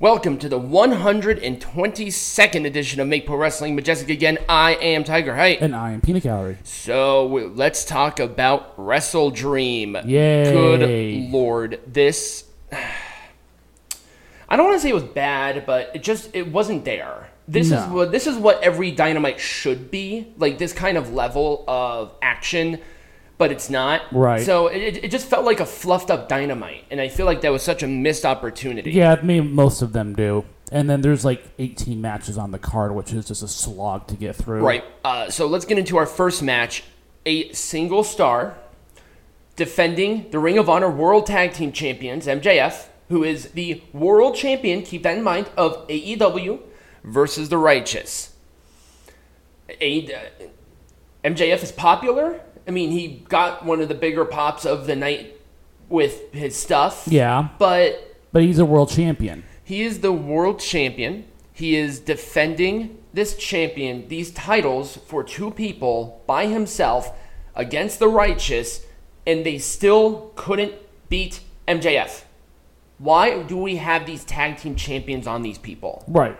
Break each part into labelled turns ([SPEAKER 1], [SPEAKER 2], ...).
[SPEAKER 1] Welcome to the 122nd edition of Make Pro Wrestling Majestic again. I am Tiger Height.
[SPEAKER 2] And I am Peanut Gallery.
[SPEAKER 1] So let's talk about WrestleDream.
[SPEAKER 2] Yay.
[SPEAKER 1] Good lord, this. I don't want to say it was bad, but it just it wasn't there. This is what this is what every Dynamite should be, like this kind of level of action, but it's not.
[SPEAKER 2] Right.
[SPEAKER 1] So it, it just felt like a fluffed up Dynamite, and I feel like that was such a missed opportunity.
[SPEAKER 2] Yeah, I mean, most of them do. And then there's like 18 matches on the card, which is just a slog to get through.
[SPEAKER 1] Right. Uh, so let's get into our first match. A single star defending the Ring of Honor World Tag Team Champions, MJF, who is the world champion, keep that in mind, of AEW versus the Righteous. A- uh, MJF is popular. I mean, he got one of the bigger pops of the night with his stuff.
[SPEAKER 2] Yeah,
[SPEAKER 1] But
[SPEAKER 2] but he's a world champion.
[SPEAKER 1] he is the world champion. He is defending this champion, these titles for two people by himself against the righteous, and they still couldn't beat MJF. Why do we have these tag team champions on these people?
[SPEAKER 2] Right.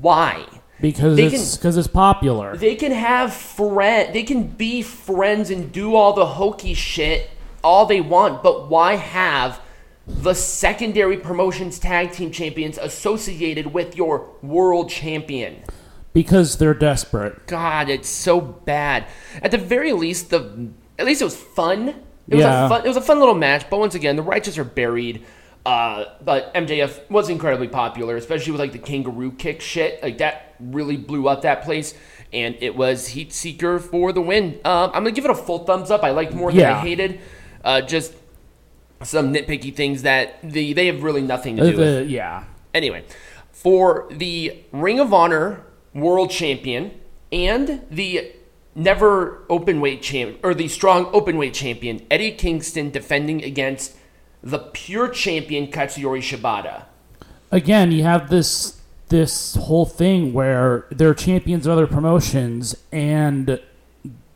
[SPEAKER 1] Why?
[SPEAKER 2] Because
[SPEAKER 1] They
[SPEAKER 2] it's because it's popular.
[SPEAKER 1] They can have friend. They can be friends and do all the hokey shit all they want, but why have the secondary promotions tag team champions associated with your world champion?
[SPEAKER 2] because they're desperate.
[SPEAKER 1] God, it's so bad. At the very least, the at least it was fun. It was
[SPEAKER 2] Yeah.
[SPEAKER 1] a fun. It was a fun little match. But once again, the righteous are buried. Uh, but MJF was incredibly popular, especially with like the kangaroo kick shit. Like that really blew up that place, and it was Heat Seeker for the win. Um, I'm gonna give it a full thumbs up. I liked more than I hated. Uh, just some nitpicky things that the they have really nothing to
[SPEAKER 2] Uh,
[SPEAKER 1] do with.
[SPEAKER 2] yeah.
[SPEAKER 1] Anyway, for the Ring of Honor World Champion and the never open weight champ or the strong open weight champion Eddie Kingston defending against the pure champion Katsuyori Shibata.
[SPEAKER 2] Again, you have this this whole thing where they're champions of other promotions, and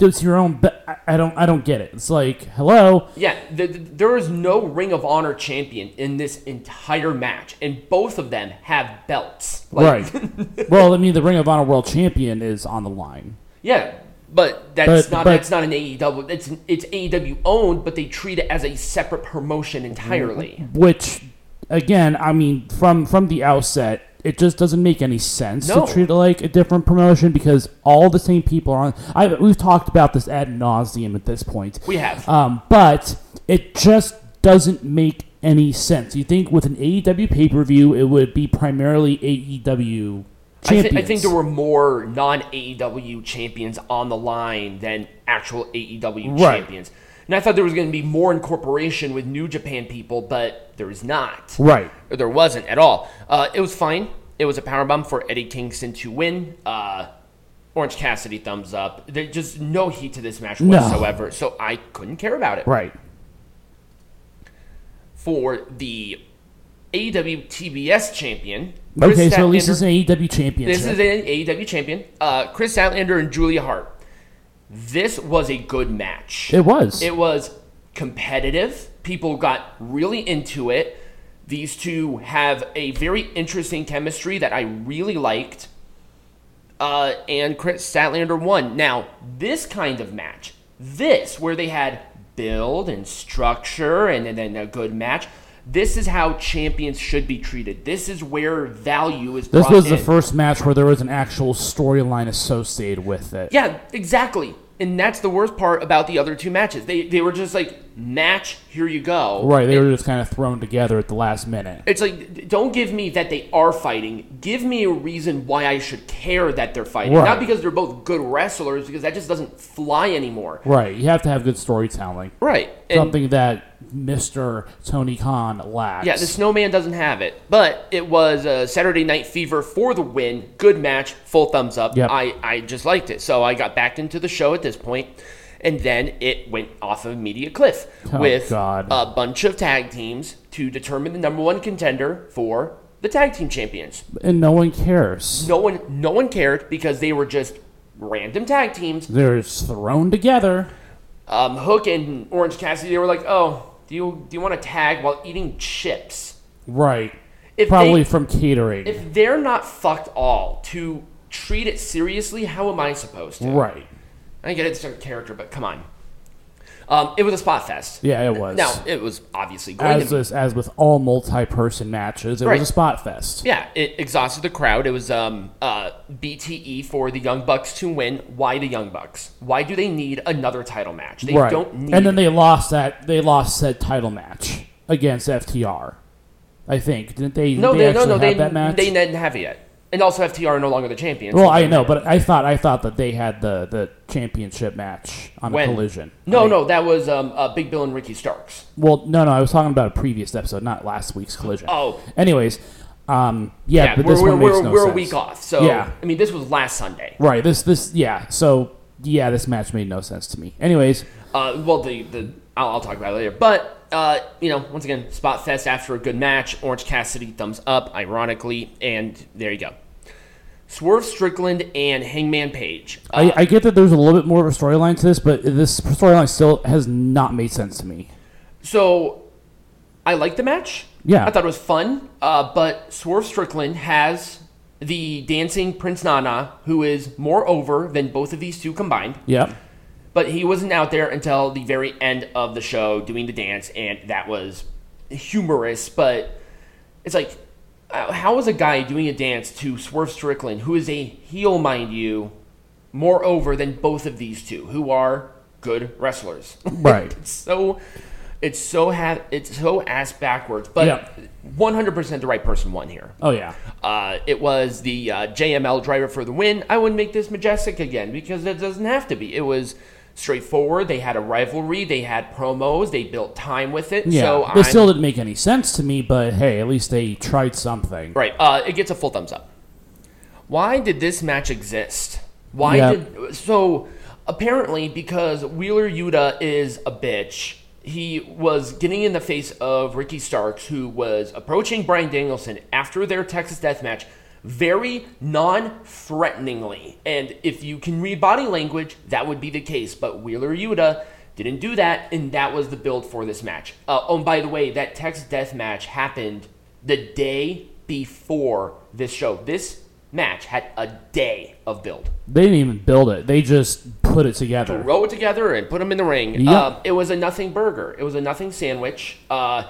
[SPEAKER 2] it's your own. Be- I- don't. I don't get it. It's like, hello.
[SPEAKER 1] Yeah, th th- there is no Ring of Honor champion in this entire match, and both of them have belts. Like,
[SPEAKER 2] right. well, I mean, the Ring of Honor World Champion is on the line.
[SPEAKER 1] Yeah, but that's
[SPEAKER 2] But-
[SPEAKER 1] not
[SPEAKER 2] but-
[SPEAKER 1] that's not an AEW. It's it's AEW owned, but they treat it as a separate promotion entirely.
[SPEAKER 2] which again i mean from from the outset it just doesn't make any sense
[SPEAKER 1] No.
[SPEAKER 2] to treat it like a different promotion because all the same people are on I, we've talked about this ad nauseum at this point
[SPEAKER 1] We have.
[SPEAKER 2] um, but it just doesn't make any sense you think with an aew pay-per-view it would be primarily aew
[SPEAKER 1] I,
[SPEAKER 2] champions
[SPEAKER 1] thi- I think there were more non AEW champions on the line than actual AEW
[SPEAKER 2] Right.
[SPEAKER 1] champions. And I thought there was going to be more incorporation with New Japan people, but there was not.
[SPEAKER 2] right
[SPEAKER 1] Or there wasn't at all. Uh, it was fine. It was a powerbomb for Eddie Kingston to win. Uh, Orange Cassidy thumbs up. There's just no heat to this match
[SPEAKER 2] No.
[SPEAKER 1] whatsoever, so I couldn't care about it.
[SPEAKER 2] right
[SPEAKER 1] For the AEW TBS champion,
[SPEAKER 2] okay
[SPEAKER 1] Kris
[SPEAKER 2] so at least
[SPEAKER 1] Statlander-
[SPEAKER 2] it's an aew champion.
[SPEAKER 1] This is an AEW champion, uh, Kris Statlander and Julia Hart. This was a good match.
[SPEAKER 2] it was
[SPEAKER 1] It was competitive. People got really into it. These two have a very interesting chemistry that I really liked. Uh, and Kris Statlander won. Now, this kind of match, this where they had build and structure and, and then a good match, this is how champions should be treated. This is where value is
[SPEAKER 2] this was the first match where there was an actual storyline associated with it
[SPEAKER 1] Yeah, exactly. And that's the worst part about the other two matches. They they were just like match, here you go.
[SPEAKER 2] Right, they were just kind of thrown together at the last minute.
[SPEAKER 1] It's like don't give me that they are fighting. Give me a reason why I should care that they're fighting.
[SPEAKER 2] Right.
[SPEAKER 1] Not because they're both good wrestlers, because that just doesn't fly anymore.
[SPEAKER 2] Right, you have to have good storytelling.
[SPEAKER 1] Right. And
[SPEAKER 2] Something that Mr. Tony Khan lacks.
[SPEAKER 1] yeah, the snowman doesn't have it. But it was a Saturday Night Fever for the win. Good match, full thumbs up.
[SPEAKER 2] Yep.
[SPEAKER 1] I, I just liked it. So I got back into the show at this. And then it went off of media cliff
[SPEAKER 2] Oh,
[SPEAKER 1] with
[SPEAKER 2] God.
[SPEAKER 1] a bunch of tag teams to determine the number one contender for the tag team champions.
[SPEAKER 2] and no one cares.
[SPEAKER 1] No one no one cared because they were just random tag teams.
[SPEAKER 2] They're thrown together.
[SPEAKER 1] Um, Hook and Orange Cassidy they were like, "Oh, do you do you want to tag while eating chips?"
[SPEAKER 2] Right.
[SPEAKER 1] If
[SPEAKER 2] probably
[SPEAKER 1] they-
[SPEAKER 2] from catering.
[SPEAKER 1] if they're not fucked all to treat it seriously, how am I supposed to?
[SPEAKER 2] right.
[SPEAKER 1] I get it's a character, but come on. Um, it was a spot fest.
[SPEAKER 2] Yeah, it was.
[SPEAKER 1] Now it was obviously going
[SPEAKER 2] as
[SPEAKER 1] to.
[SPEAKER 2] as with all multi-person matches, it
[SPEAKER 1] Right.
[SPEAKER 2] was a spot fest.
[SPEAKER 1] Yeah, it exhausted the crowd. It was um, uh, BTE for the Young Bucks to win. Why the Young Bucks? Why do they need another title match? They
[SPEAKER 2] right.
[SPEAKER 1] don't need.
[SPEAKER 2] and then they lost that. They lost said title match against FTR. I think didn't they?
[SPEAKER 1] no,
[SPEAKER 2] they,
[SPEAKER 1] they, no, no,
[SPEAKER 2] have
[SPEAKER 1] they,
[SPEAKER 2] that match.
[SPEAKER 1] they didn't have it yet. And also, FTR are no longer the champions.
[SPEAKER 2] well,
[SPEAKER 1] so
[SPEAKER 2] I know, but I thought I thought that they had the the championship match on
[SPEAKER 1] When?
[SPEAKER 2] a collision.
[SPEAKER 1] no,
[SPEAKER 2] I mean-
[SPEAKER 1] no, that was um, uh, Big Bill and Ricky Starks.
[SPEAKER 2] Well, no, no, I was talking about a previous episode, not last week's collision.
[SPEAKER 1] Oh.
[SPEAKER 2] Anyways, um, yeah,
[SPEAKER 1] Yeah,
[SPEAKER 2] but
[SPEAKER 1] we're,
[SPEAKER 2] this
[SPEAKER 1] we're,
[SPEAKER 2] one makes
[SPEAKER 1] we're,
[SPEAKER 2] no
[SPEAKER 1] we're a week off. So
[SPEAKER 2] Yeah.
[SPEAKER 1] I mean, this was last Sunday.
[SPEAKER 2] Right. This this yeah. So yeah, this match made no sense to me. Anyways,
[SPEAKER 1] Uh, well, the the I'll, I'll talk about it later. But uh, you know, once again, Spot Fest after a good match. Orange Cassidy thumbs up, ironically, and there you go. Swerve Strickland and Hangman Page. Uh,
[SPEAKER 2] I, I get that there's a little bit more of a storyline to this, but this storyline still has not made sense to me.
[SPEAKER 1] so I liked the match.
[SPEAKER 2] Yeah.
[SPEAKER 1] I thought it was fun. Uh, but Swerve Strickland has the dancing Prince Nana, who is more over than both of these two combined.
[SPEAKER 2] Yep.
[SPEAKER 1] But he wasn't out there until the very end of the show doing the dance, and that was humorous. But it's like, how is a guy doing a dance to Swerve Strickland, who is a heel, mind you, more over than both of these two, who are good wrestlers?
[SPEAKER 2] Right.
[SPEAKER 1] it's so, it's so ha- it's so ass backwards. But 100% the right person won here.
[SPEAKER 2] Oh yeah.
[SPEAKER 1] Uh, it was the uh, JML driver for the win. I wouldn't make this majestic again because it doesn't have to be. It was straightforward. They had a rivalry. They had promos. They built time with it.
[SPEAKER 2] Yeah.
[SPEAKER 1] So
[SPEAKER 2] this
[SPEAKER 1] I'm,
[SPEAKER 2] still didn't make any sense to me, but hey, at least they tried something.
[SPEAKER 1] right. Uh, it gets a full thumbs up. Why did this match exist? Why
[SPEAKER 2] Yeah.
[SPEAKER 1] did so? Apparently, because Wheeler Yuta is a bitch. He was getting in the face of Ricky Starks, who was approaching Bryan Danielson after their Texas Death Match very non threateningly. And if you can read body language, that would be the case. But Wheeler Yuta didn't do that, and that was the build for this match. Uh, oh, and by the way, that Texas Death Match happened the day before this show. This match had a day of build.
[SPEAKER 2] They didn't even build it. They just put it together.
[SPEAKER 1] Roll it together and put them in the ring.
[SPEAKER 2] Yep.
[SPEAKER 1] Uh, it was a nothing burger. It was a nothing sandwich. Uh,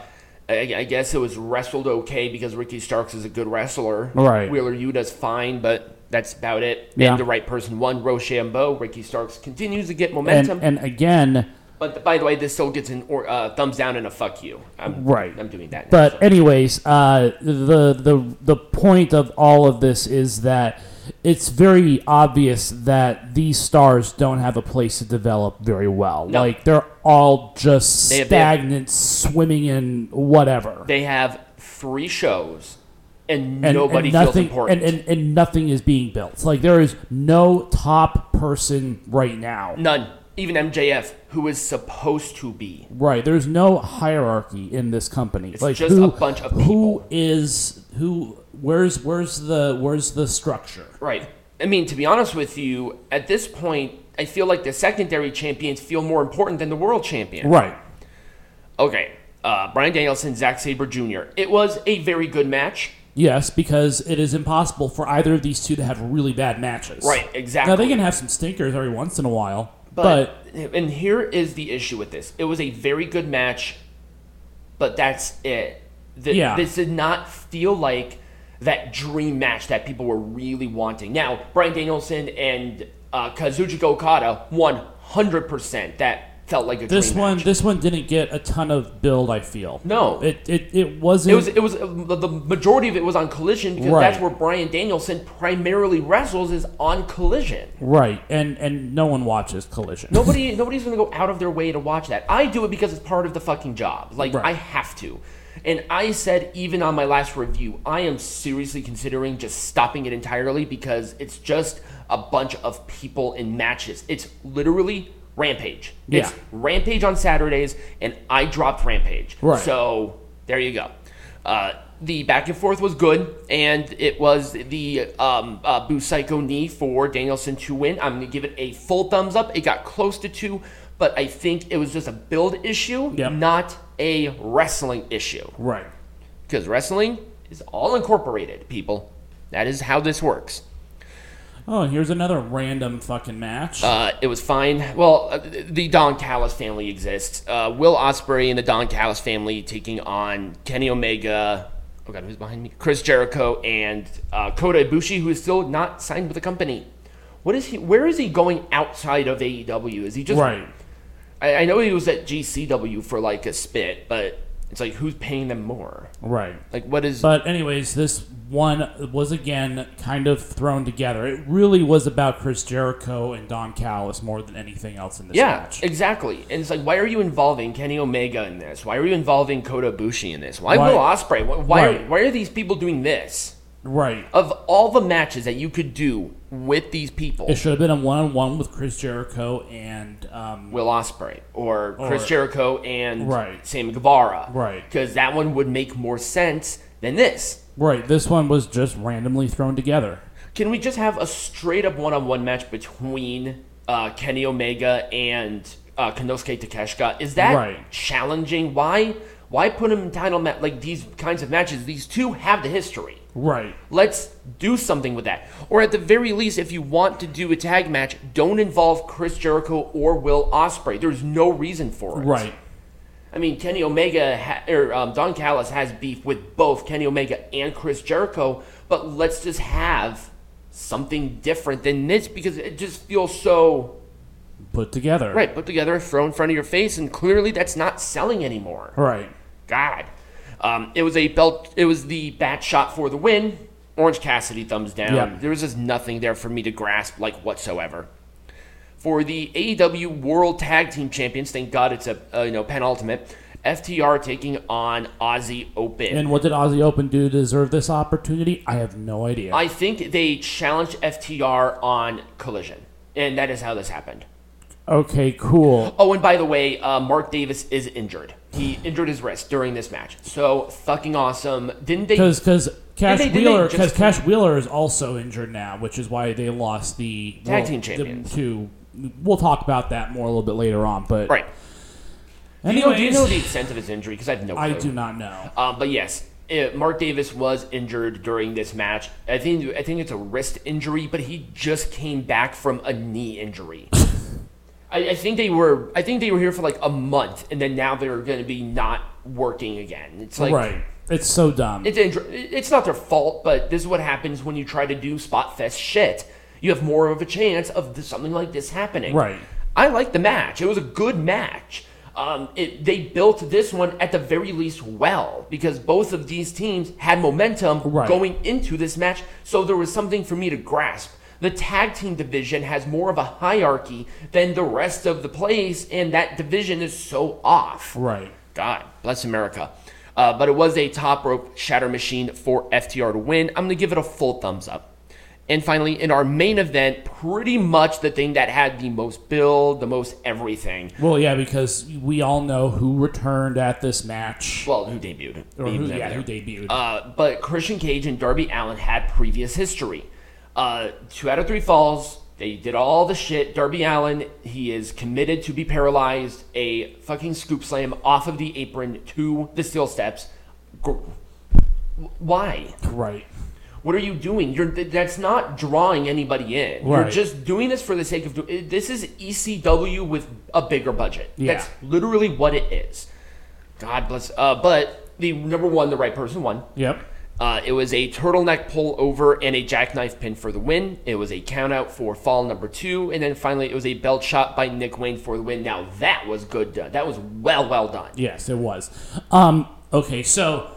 [SPEAKER 1] I, I guess it was wrestled okay because Ricky Starks is a good wrestler.
[SPEAKER 2] Right.
[SPEAKER 1] Wheeler Yuta's fine, but that's about it.
[SPEAKER 2] Yeah.
[SPEAKER 1] And the right person won. Roshambo. Ricky Starks continues to get
[SPEAKER 2] And
[SPEAKER 1] momentum.
[SPEAKER 2] and again,
[SPEAKER 1] but by the way, this still gets an or, uh, thumbs down and a fuck you. I'm,
[SPEAKER 2] Right.
[SPEAKER 1] I'm doing that. Now,
[SPEAKER 2] But
[SPEAKER 1] so.
[SPEAKER 2] anyways, uh, the the the point of all of this is that it's very obvious that these stars don't have a place to develop very well.
[SPEAKER 1] No.
[SPEAKER 2] Like they're all just
[SPEAKER 1] They have-
[SPEAKER 2] stagnant, swimming in whatever.
[SPEAKER 1] they have three shows, and,
[SPEAKER 2] and,
[SPEAKER 1] nobody
[SPEAKER 2] and nothing,
[SPEAKER 1] feels important.
[SPEAKER 2] And, and, and nothing is being built. Like there is no top person right now.
[SPEAKER 1] None. Even MJF, who is supposed to be.
[SPEAKER 2] Right. There's no hierarchy in this company.
[SPEAKER 1] It's
[SPEAKER 2] like
[SPEAKER 1] just
[SPEAKER 2] who,
[SPEAKER 1] a bunch of
[SPEAKER 2] Who
[SPEAKER 1] people.
[SPEAKER 2] is who? Where's where's the where's the structure?
[SPEAKER 1] Right. I mean, to be honest with you, at this point, I feel like the secondary champions feel more important than the world champion.
[SPEAKER 2] Right.
[SPEAKER 1] Okay. Uh, Bryan Danielson, Zack Sabre Jr. It was a very good match.
[SPEAKER 2] Yes, because it is impossible for either of these two to have really bad matches.
[SPEAKER 1] Right, exactly.
[SPEAKER 2] Now they can have some stinkers every once in a while,
[SPEAKER 1] But,
[SPEAKER 2] but,
[SPEAKER 1] and here is the issue with this. It was a very good match, but that's it. The,
[SPEAKER 2] Yeah.
[SPEAKER 1] This did not feel like that dream match that people were really wanting. Now, Bryan Danielson and uh, Kazuchika Okada, one hundred percent. That felt like a
[SPEAKER 2] this one
[SPEAKER 1] match.
[SPEAKER 2] this one didn't get a ton of build. I feel
[SPEAKER 1] No.
[SPEAKER 2] it it, it wasn't.
[SPEAKER 1] It was it was uh, the majority of it was on Collision because
[SPEAKER 2] Right.
[SPEAKER 1] that's where Bryan Danielson primarily wrestles is on Collision.
[SPEAKER 2] right, and and no one watches Collision.
[SPEAKER 1] Nobody nobody's gonna go out of their way to watch that. I do it because it's part of the fucking job. Like
[SPEAKER 2] Right.
[SPEAKER 1] I have to. And I said even on my last review, I am seriously considering just stopping it entirely because it's just a bunch of people in matches. It's literally Rampage. It's
[SPEAKER 2] Yeah.
[SPEAKER 1] Rampage on Saturdays, and I dropped Rampage.
[SPEAKER 2] Right.
[SPEAKER 1] So there you go. Uh, the back and forth was good, and it was the um, uh, Busaiku knee for Danielson to win. I'm going to give it a full thumbs up. It got close to two, but I think it was just a build issue,
[SPEAKER 2] Yep.
[SPEAKER 1] not a wrestling issue.
[SPEAKER 2] Right.
[SPEAKER 1] Because wrestling is all incorporated, people. That is how this works.
[SPEAKER 2] Oh, here's another random fucking match.
[SPEAKER 1] Uh, it was fine. Well, uh, the Don Callis family exists. Uh, Will Ospreay and the Don Callis family taking on Kenny Omega. Oh god, who's behind me? Chris Jericho and uh, Kota Ibushi, who is still not signed with the company. What is he? Where is he going outside of AEW? Is he just
[SPEAKER 2] right.
[SPEAKER 1] I, I know he was at GCW for like a spit, but it's like who's paying them more?
[SPEAKER 2] Right.
[SPEAKER 1] Like what is?
[SPEAKER 2] But anyways, this one was again kind of thrown together. It really was about Chris Jericho and Don Callis more than anything else in this
[SPEAKER 1] yeah,
[SPEAKER 2] match.
[SPEAKER 1] exactly. And it's like, why are you involving Kenny Omega in this? Why are you involving Kota Ibushi in this? Why,
[SPEAKER 2] Why-
[SPEAKER 1] Will Ospreay? Why why,
[SPEAKER 2] Right.
[SPEAKER 1] why are these people doing this?
[SPEAKER 2] Right.
[SPEAKER 1] Of all the matches that you could do with these people,
[SPEAKER 2] It should have been a one-on-one with Chris Jericho and um,
[SPEAKER 1] Will Ospreay or Chris
[SPEAKER 2] Or-
[SPEAKER 1] Jericho and
[SPEAKER 2] Right.
[SPEAKER 1] Sammy Guevara,
[SPEAKER 2] Right.
[SPEAKER 1] Because that one would make more sense than this.
[SPEAKER 2] right. This one was just randomly thrown together.
[SPEAKER 1] Can we just have a straight up one on one match between uh, Kenny Omega and uh, Konosuke Takeshita? Is that
[SPEAKER 2] Right.
[SPEAKER 1] challenging? Why? Why put them in title match like these kinds of matches? These two have the history.
[SPEAKER 2] Right.
[SPEAKER 1] Let's do something with that. Or at the very least, if you want to do a tag match, don't involve Chris Jericho or Will Ospreay. There's no reason for it.
[SPEAKER 2] Right.
[SPEAKER 1] I mean, Kenny Omega ha- or um, Don Callis has beef with both Kenny Omega and Chris Jericho, but let's just have something different than this because it just feels so
[SPEAKER 2] Put together.
[SPEAKER 1] right put together, throw in front of your face, and clearly that's not selling anymore.
[SPEAKER 2] Right.
[SPEAKER 1] God, um, it was a belt. It was the bat shot for the win. Orange Cassidy thumbs down.
[SPEAKER 2] Yep.
[SPEAKER 1] There was just nothing there for me to grasp like whatsoever. For the AEW World Tag Team Champions, thank God it's a uh, you know penultimate. FTR taking on Aussie Open.
[SPEAKER 2] And what did Aussie Open do to deserve this opportunity? I have no idea.
[SPEAKER 1] I think they challenged FTR on Collision, and that is how this happened.
[SPEAKER 2] okay, cool.
[SPEAKER 1] Oh, and by the way, uh, Mark Davis is injured. He injured his wrist during this match. So fucking awesome. Didn't they?
[SPEAKER 2] Because because Cash
[SPEAKER 1] they-
[SPEAKER 2] Wheeler because Cash Wheeler is also injured now, which is why they lost the
[SPEAKER 1] Tag
[SPEAKER 2] well,
[SPEAKER 1] team
[SPEAKER 2] the. To we'll talk about that more a little bit later on, but
[SPEAKER 1] Right. Do you, know, do you know the extent of his injury? Because I have no clue.
[SPEAKER 2] I do not know.
[SPEAKER 1] Um, but yes, uh, Mark Davis was injured during this match. I think I think it's a wrist injury, but he just came back from a knee injury. I, I think they were I think they were here for like a month, and then now they're going to be not working again. It's like
[SPEAKER 2] right. It's so dumb.
[SPEAKER 1] It's it's not their fault, but this is what happens when you try to do spot fest shit. You have more of a chance of something like this happening.
[SPEAKER 2] Right.
[SPEAKER 1] I liked the match. It was a good match. Um, it, they built this one at the very least well because both of these teams had momentum
[SPEAKER 2] Right.
[SPEAKER 1] going into this match, so there was something for me to grasp. The tag team division has more of a hierarchy than the rest of the place, and that division is so off.
[SPEAKER 2] right.
[SPEAKER 1] God bless America. Uh, but it was a top rope shatter machine for FTR to win. I'm going to give it a full thumbs up. And finally, in our main event, pretty much the thing that had the most build, the most everything.
[SPEAKER 2] Well, yeah, because we all know who returned at this match,
[SPEAKER 1] Well, who debuted?
[SPEAKER 2] or who, yeah,
[SPEAKER 1] there.
[SPEAKER 2] who debuted.
[SPEAKER 1] Uh, but Christian Cage and Darby Allin had previous history. Uh, two out of three falls. They did all the shit. Darby Allin, he is committed to be paralyzed. A fucking scoop slam off of the apron to the steel steps. Why?
[SPEAKER 2] right.
[SPEAKER 1] What are you doing? You're that's not drawing anybody in. You're just doing this for the sake of doing. This is ECW with a bigger budget.
[SPEAKER 2] Yeah.
[SPEAKER 1] That's literally what it is. God bless. Uh, but the number one, the right person won.
[SPEAKER 2] Yep.
[SPEAKER 1] Uh, it was a turtleneck pull over and a jackknife pin for the win. It was a countout for fall number two, and then finally it was a belt shot by Nick Wayne for the win. Now that was good done. That was well, well done.
[SPEAKER 2] Yes, it was. Um. Okay, so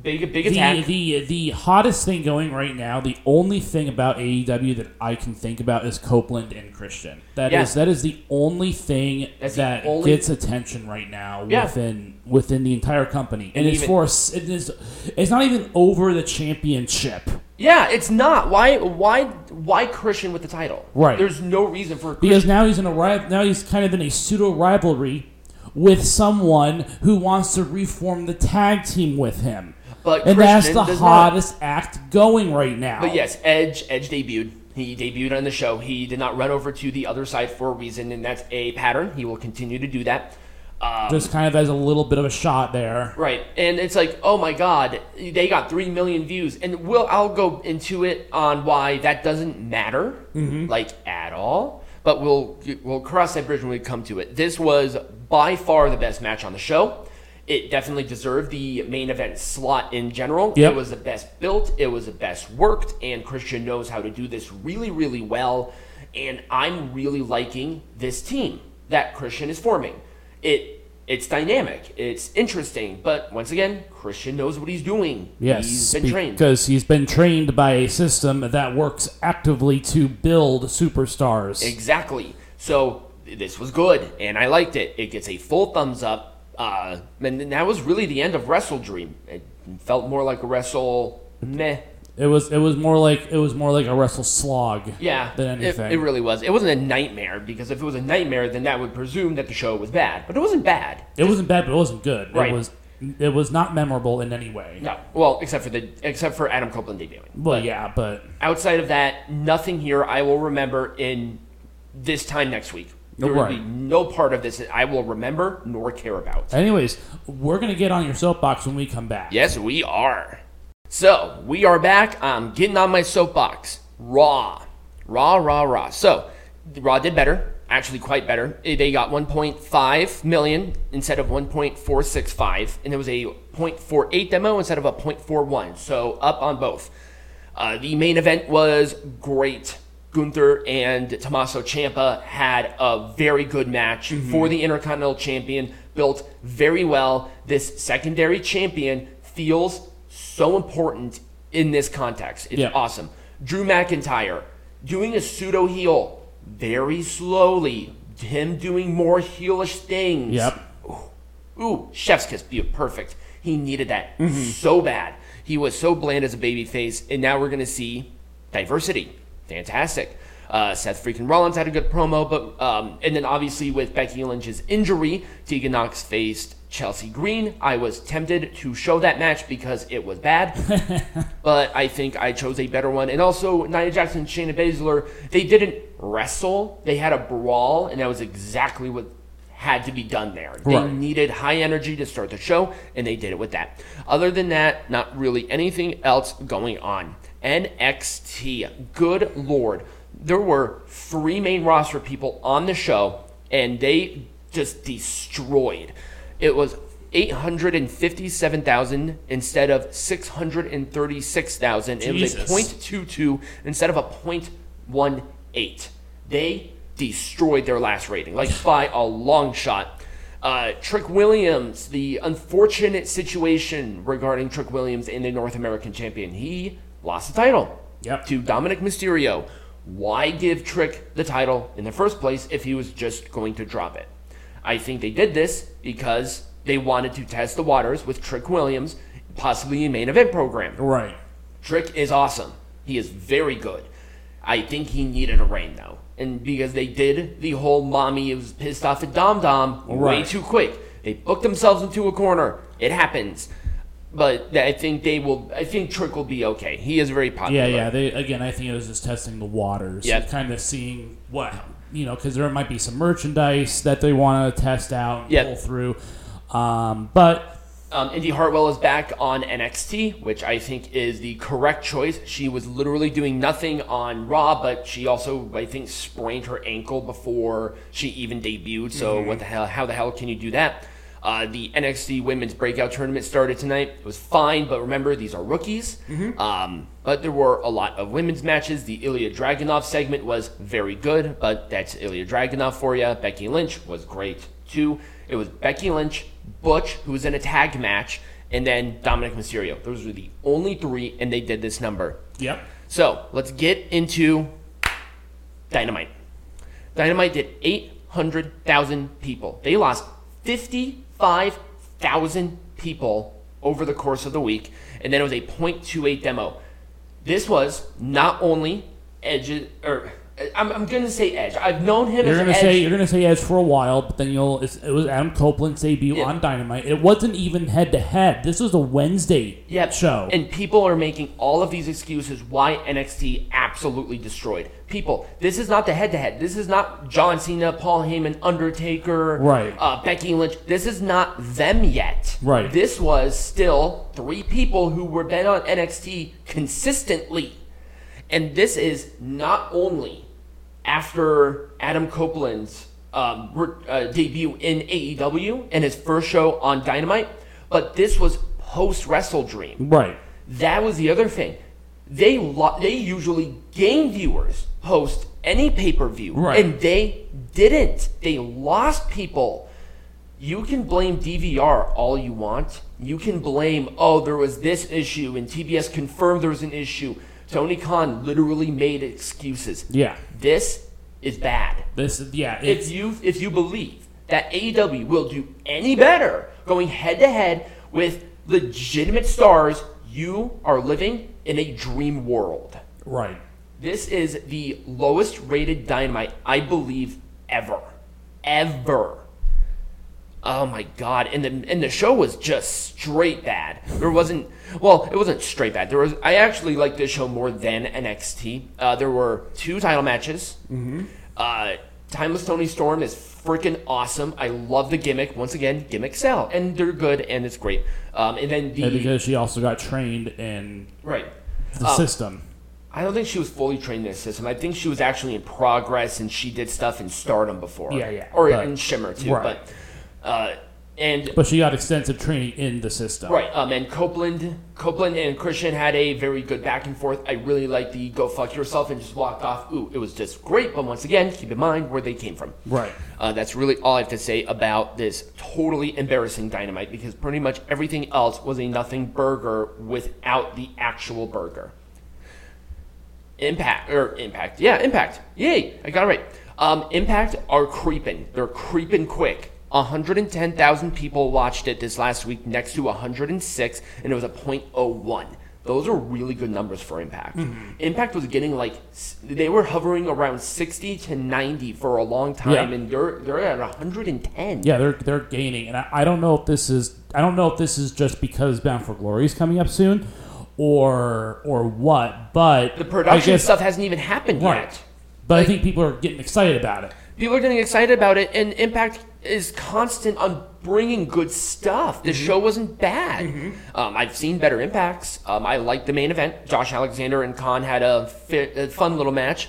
[SPEAKER 1] Big, big
[SPEAKER 2] the
[SPEAKER 1] attack.
[SPEAKER 2] the the hottest thing going right now, the only thing about AEW that I can think about is Copeland and Christian. That is
[SPEAKER 1] Yeah.
[SPEAKER 2] that is the only thing
[SPEAKER 1] That's
[SPEAKER 2] that
[SPEAKER 1] only-
[SPEAKER 2] gets attention right now
[SPEAKER 1] Yeah.
[SPEAKER 2] within within the entire company, and,
[SPEAKER 1] And
[SPEAKER 2] it's
[SPEAKER 1] even-
[SPEAKER 2] for it is it's not even over the championship.
[SPEAKER 1] yeah, it's not. Why? Why? Why Christian with the title?
[SPEAKER 2] Right.
[SPEAKER 1] There's no reason for
[SPEAKER 2] because now he's in a now he's kind of in a pseudo rivalry with someone who wants to reform the tag team with him.
[SPEAKER 1] But
[SPEAKER 2] and that's the
[SPEAKER 1] does not.
[SPEAKER 2] hottest act going right now.
[SPEAKER 1] But yes, Edge Edge debuted. He debuted on the show. He did not run over to the other side for a reason, and that's a pattern. He will continue to do that.
[SPEAKER 2] Um, just kind of as a little bit of a shot there.
[SPEAKER 1] Right, and it's like, oh my god, they got three million views, and we'll I'll go into it on why that doesn't matter, mm-hmm. like at all. But we'll we'll cross that bridge when we come to it. This was by far the best match on the show. It definitely deserved the main event slot in general.
[SPEAKER 2] Yep.
[SPEAKER 1] It was the best built, it was the best worked, and Christian knows how to do this really, really well. And I'm really liking this team that Christian is forming. It it's dynamic, it's interesting, but once again, Christian knows what he's doing.
[SPEAKER 2] Yes,
[SPEAKER 1] he's been trained.
[SPEAKER 2] because he's been trained by a system that works actively to build superstars.
[SPEAKER 1] Exactly. So this was good, and I liked it. It gets a full thumbs up. Uh, and that was really the end of WrestleDream. It felt more like a Wrestle meh.
[SPEAKER 2] It was it was more like it was more like a wrestle slog.
[SPEAKER 1] Yeah,
[SPEAKER 2] than
[SPEAKER 1] it,
[SPEAKER 2] anything.
[SPEAKER 1] it really was. It wasn't a nightmare because if it was a nightmare, then that would presume that the show was bad. But it wasn't bad.
[SPEAKER 2] It wasn't bad, but it wasn't good.
[SPEAKER 1] Right.
[SPEAKER 2] It was it was not memorable in any way.
[SPEAKER 1] No, well, except for the except for Adam Copeland debuting.
[SPEAKER 2] Well,
[SPEAKER 1] But
[SPEAKER 2] yeah, but
[SPEAKER 1] outside of that, nothing here I will remember in this time next week. There will be no part of this that I will remember nor care about.
[SPEAKER 2] anyways, we're gonna get on your soapbox when we come back.
[SPEAKER 1] Yes, we are. So, we are back. I'm getting on my soapbox. Raw. Raw, raw, raw. So, Raw did better. Actually, quite better. They got 1.5 million instead of 1.465, and it was a 0.48 demo instead of a 0.41. So, up on both. Uh, the main event was great. Gunther and Tommaso Ciampa had a very good match mm-hmm. for the Intercontinental Champion, built very well. This secondary champion feels so important in this context. It's
[SPEAKER 2] Yeah.
[SPEAKER 1] awesome. Drew McIntyre doing a pseudo heel very slowly, him doing more heelish things.
[SPEAKER 2] Yep.
[SPEAKER 1] Ooh, chef's kiss, be perfect. He needed that mm-hmm. so bad. He was so bland as a baby face, and now we're gonna see diversity. Fantastic. Uh, Seth freaking Rollins had a good promo, but um, and then obviously with Becky Lynch's injury, Tegan Nox faced Chelsea Green. I was tempted to show that match because it was bad, but I think I chose a better one. And also Nia Jackson, and Shayna Baszler, they didn't wrestle; they had a brawl, and that was exactly what had to be done there. They
[SPEAKER 2] Right.
[SPEAKER 1] needed high energy to start the show, and they did it with that. Other than that, not really anything else going on. NXT, good lord. There were three main roster people on the show, and they just destroyed. It was 857,000 instead of 636,000. It was a
[SPEAKER 2] Jesus.
[SPEAKER 1] 0.22 instead of a 0.18. They destroyed their last rating, like by a long shot. Uh, Trick Williams, the unfortunate situation regarding Trick Williams in the North American champion, he lost the title
[SPEAKER 2] Yep.
[SPEAKER 1] to Dominik Mysterio. Why give Trick the title in the first place if he was just going to drop it? I think they did this because they wanted to test the waters with Trick Williams, possibly a main event program.
[SPEAKER 2] Right.
[SPEAKER 1] Trick is awesome. He is very good. I think he needed a reign though, and because they did the whole mommy was pissed off at Dom Dom way too quick. They booked themselves into a corner. It happens, but I think they will. I think Trick will be okay. He is very popular.
[SPEAKER 2] Yeah, yeah. They again, I think it was just testing the waters.
[SPEAKER 1] Yep.
[SPEAKER 2] Kind of seeing what you know, because there might be some merchandise that they want to test out and
[SPEAKER 1] Yep.
[SPEAKER 2] pull through. Um, but
[SPEAKER 1] Um, Indi Hartwell is back on NXT, which I think is the correct choice. She was literally doing nothing on Raw, but she also, I think, sprained her ankle before she even debuted. So what the hell? How the hell can you do that? Uh, the NXT Women's Breakout Tournament started tonight. It was fine, but remember these are rookies. Um, but there were a lot of women's matches. The Ilja Dragunov segment was very good, but that's Ilja Dragunov for you. Becky Lynch was great too. It was Becky Lynch, Butch, who was in a tag match, and then Dominik Mysterio. Those were the only three, and they did this number.
[SPEAKER 2] yep.
[SPEAKER 1] So let's get into Dynamite. Dynamite did 800,000 people. They lost 55,000 people over the course of the week, and then it was a 0.28 demo. This was not only Edge or I'm, I'm gonna say Edge. I've known him
[SPEAKER 2] You're
[SPEAKER 1] as
[SPEAKER 2] gonna
[SPEAKER 1] Edge.
[SPEAKER 2] say you're gonna say Edge for a while, but then you'll. It's, it was Adam Copeland's debut
[SPEAKER 1] Yeah.
[SPEAKER 2] on Dynamite. It wasn't even head to head. This was a Wednesday
[SPEAKER 1] Yep.
[SPEAKER 2] show.
[SPEAKER 1] And people are making all of these excuses why NXT absolutely destroyed. People, this is not the head to head. This is not John Cena, Paul Heyman, Undertaker,
[SPEAKER 2] Right.
[SPEAKER 1] uh, Becky Lynch. This is not them yet.
[SPEAKER 2] Right.
[SPEAKER 1] This was still three people who were been on NXT consistently. And this is not only after Adam Copeland's um, re- uh, debut in AEW and his first show on Dynamite, but this was post WrestleDream.
[SPEAKER 2] right.
[SPEAKER 1] That was the other thing. They lo- they usually gain viewers post any pay per view,
[SPEAKER 2] Right.
[SPEAKER 1] and they didn't. They lost people. You can blame DVR all you want. You can blame oh there was this issue and TBS confirmed there was an issue. Tony Khan literally made excuses.
[SPEAKER 2] Yeah.
[SPEAKER 1] This is bad.
[SPEAKER 2] This. Yeah.
[SPEAKER 1] If you if you believe that AEW will do any better going head to head with legitimate stars, you are living in a dream world.
[SPEAKER 2] right.
[SPEAKER 1] This is the lowest rated dynamite I believe ever. Ever. Oh my god. And the and the show was just straight bad. There wasn't well, it wasn't straight bad. There was I actually liked this show more than NXT. Uh, there were two title matches. Mm-hmm. Uh, Timeless Toni Storm is freaking awesome. I love the gimmick. Once again, gimmick sell. And they're good and it's great. Um, and then the
[SPEAKER 2] And because she also got trained in
[SPEAKER 1] right.
[SPEAKER 2] the
[SPEAKER 1] Um,
[SPEAKER 2] system.
[SPEAKER 1] I don't think she was fully trained in the system. I think she was actually in progress and she did stuff in Stardom before.
[SPEAKER 2] Yeah, yeah,
[SPEAKER 1] Or
[SPEAKER 2] but-
[SPEAKER 1] in Shimmer too.
[SPEAKER 2] right.
[SPEAKER 1] But uh, and
[SPEAKER 2] But she got extensive training in the system.
[SPEAKER 1] right. Um, and Copeland, Copeland and Christian had a very good back and forth. I really like the go fuck yourself and just walked off. Ooh, it was just great. But once again, keep in mind where they came from.
[SPEAKER 2] Right.
[SPEAKER 1] Uh, that's really all I have to say about this totally embarrassing dynamite because pretty much everything else was a nothing burger without the actual burger. Impact or Impact, yeah, Impact. Yay, I got it right. Um, Impact are creeping. They're creeping quick. 110,000 people watched it this last week, next to 106, and it was a .01. Those are really good numbers for Impact. Mm-hmm. Impact was getting like they were hovering around 60 to 90 for a long time,
[SPEAKER 2] Yeah.
[SPEAKER 1] and they're they're at 110.
[SPEAKER 2] Yeah, they're they're gaining, and I, I don't know if this is I don't know if this is just because Bound for Glory is coming up soon, or or what. But
[SPEAKER 1] The production
[SPEAKER 2] guess,
[SPEAKER 1] stuff hasn't even happened
[SPEAKER 2] right.
[SPEAKER 1] yet.
[SPEAKER 2] But I think people are getting excited about it.
[SPEAKER 1] people are getting excited about it, and Impact is constant on bringing good stuff. The show wasn't bad. Um, I've seen better impacts. Um, I liked the main event. Josh Alexander and Kon had a, a fun little match.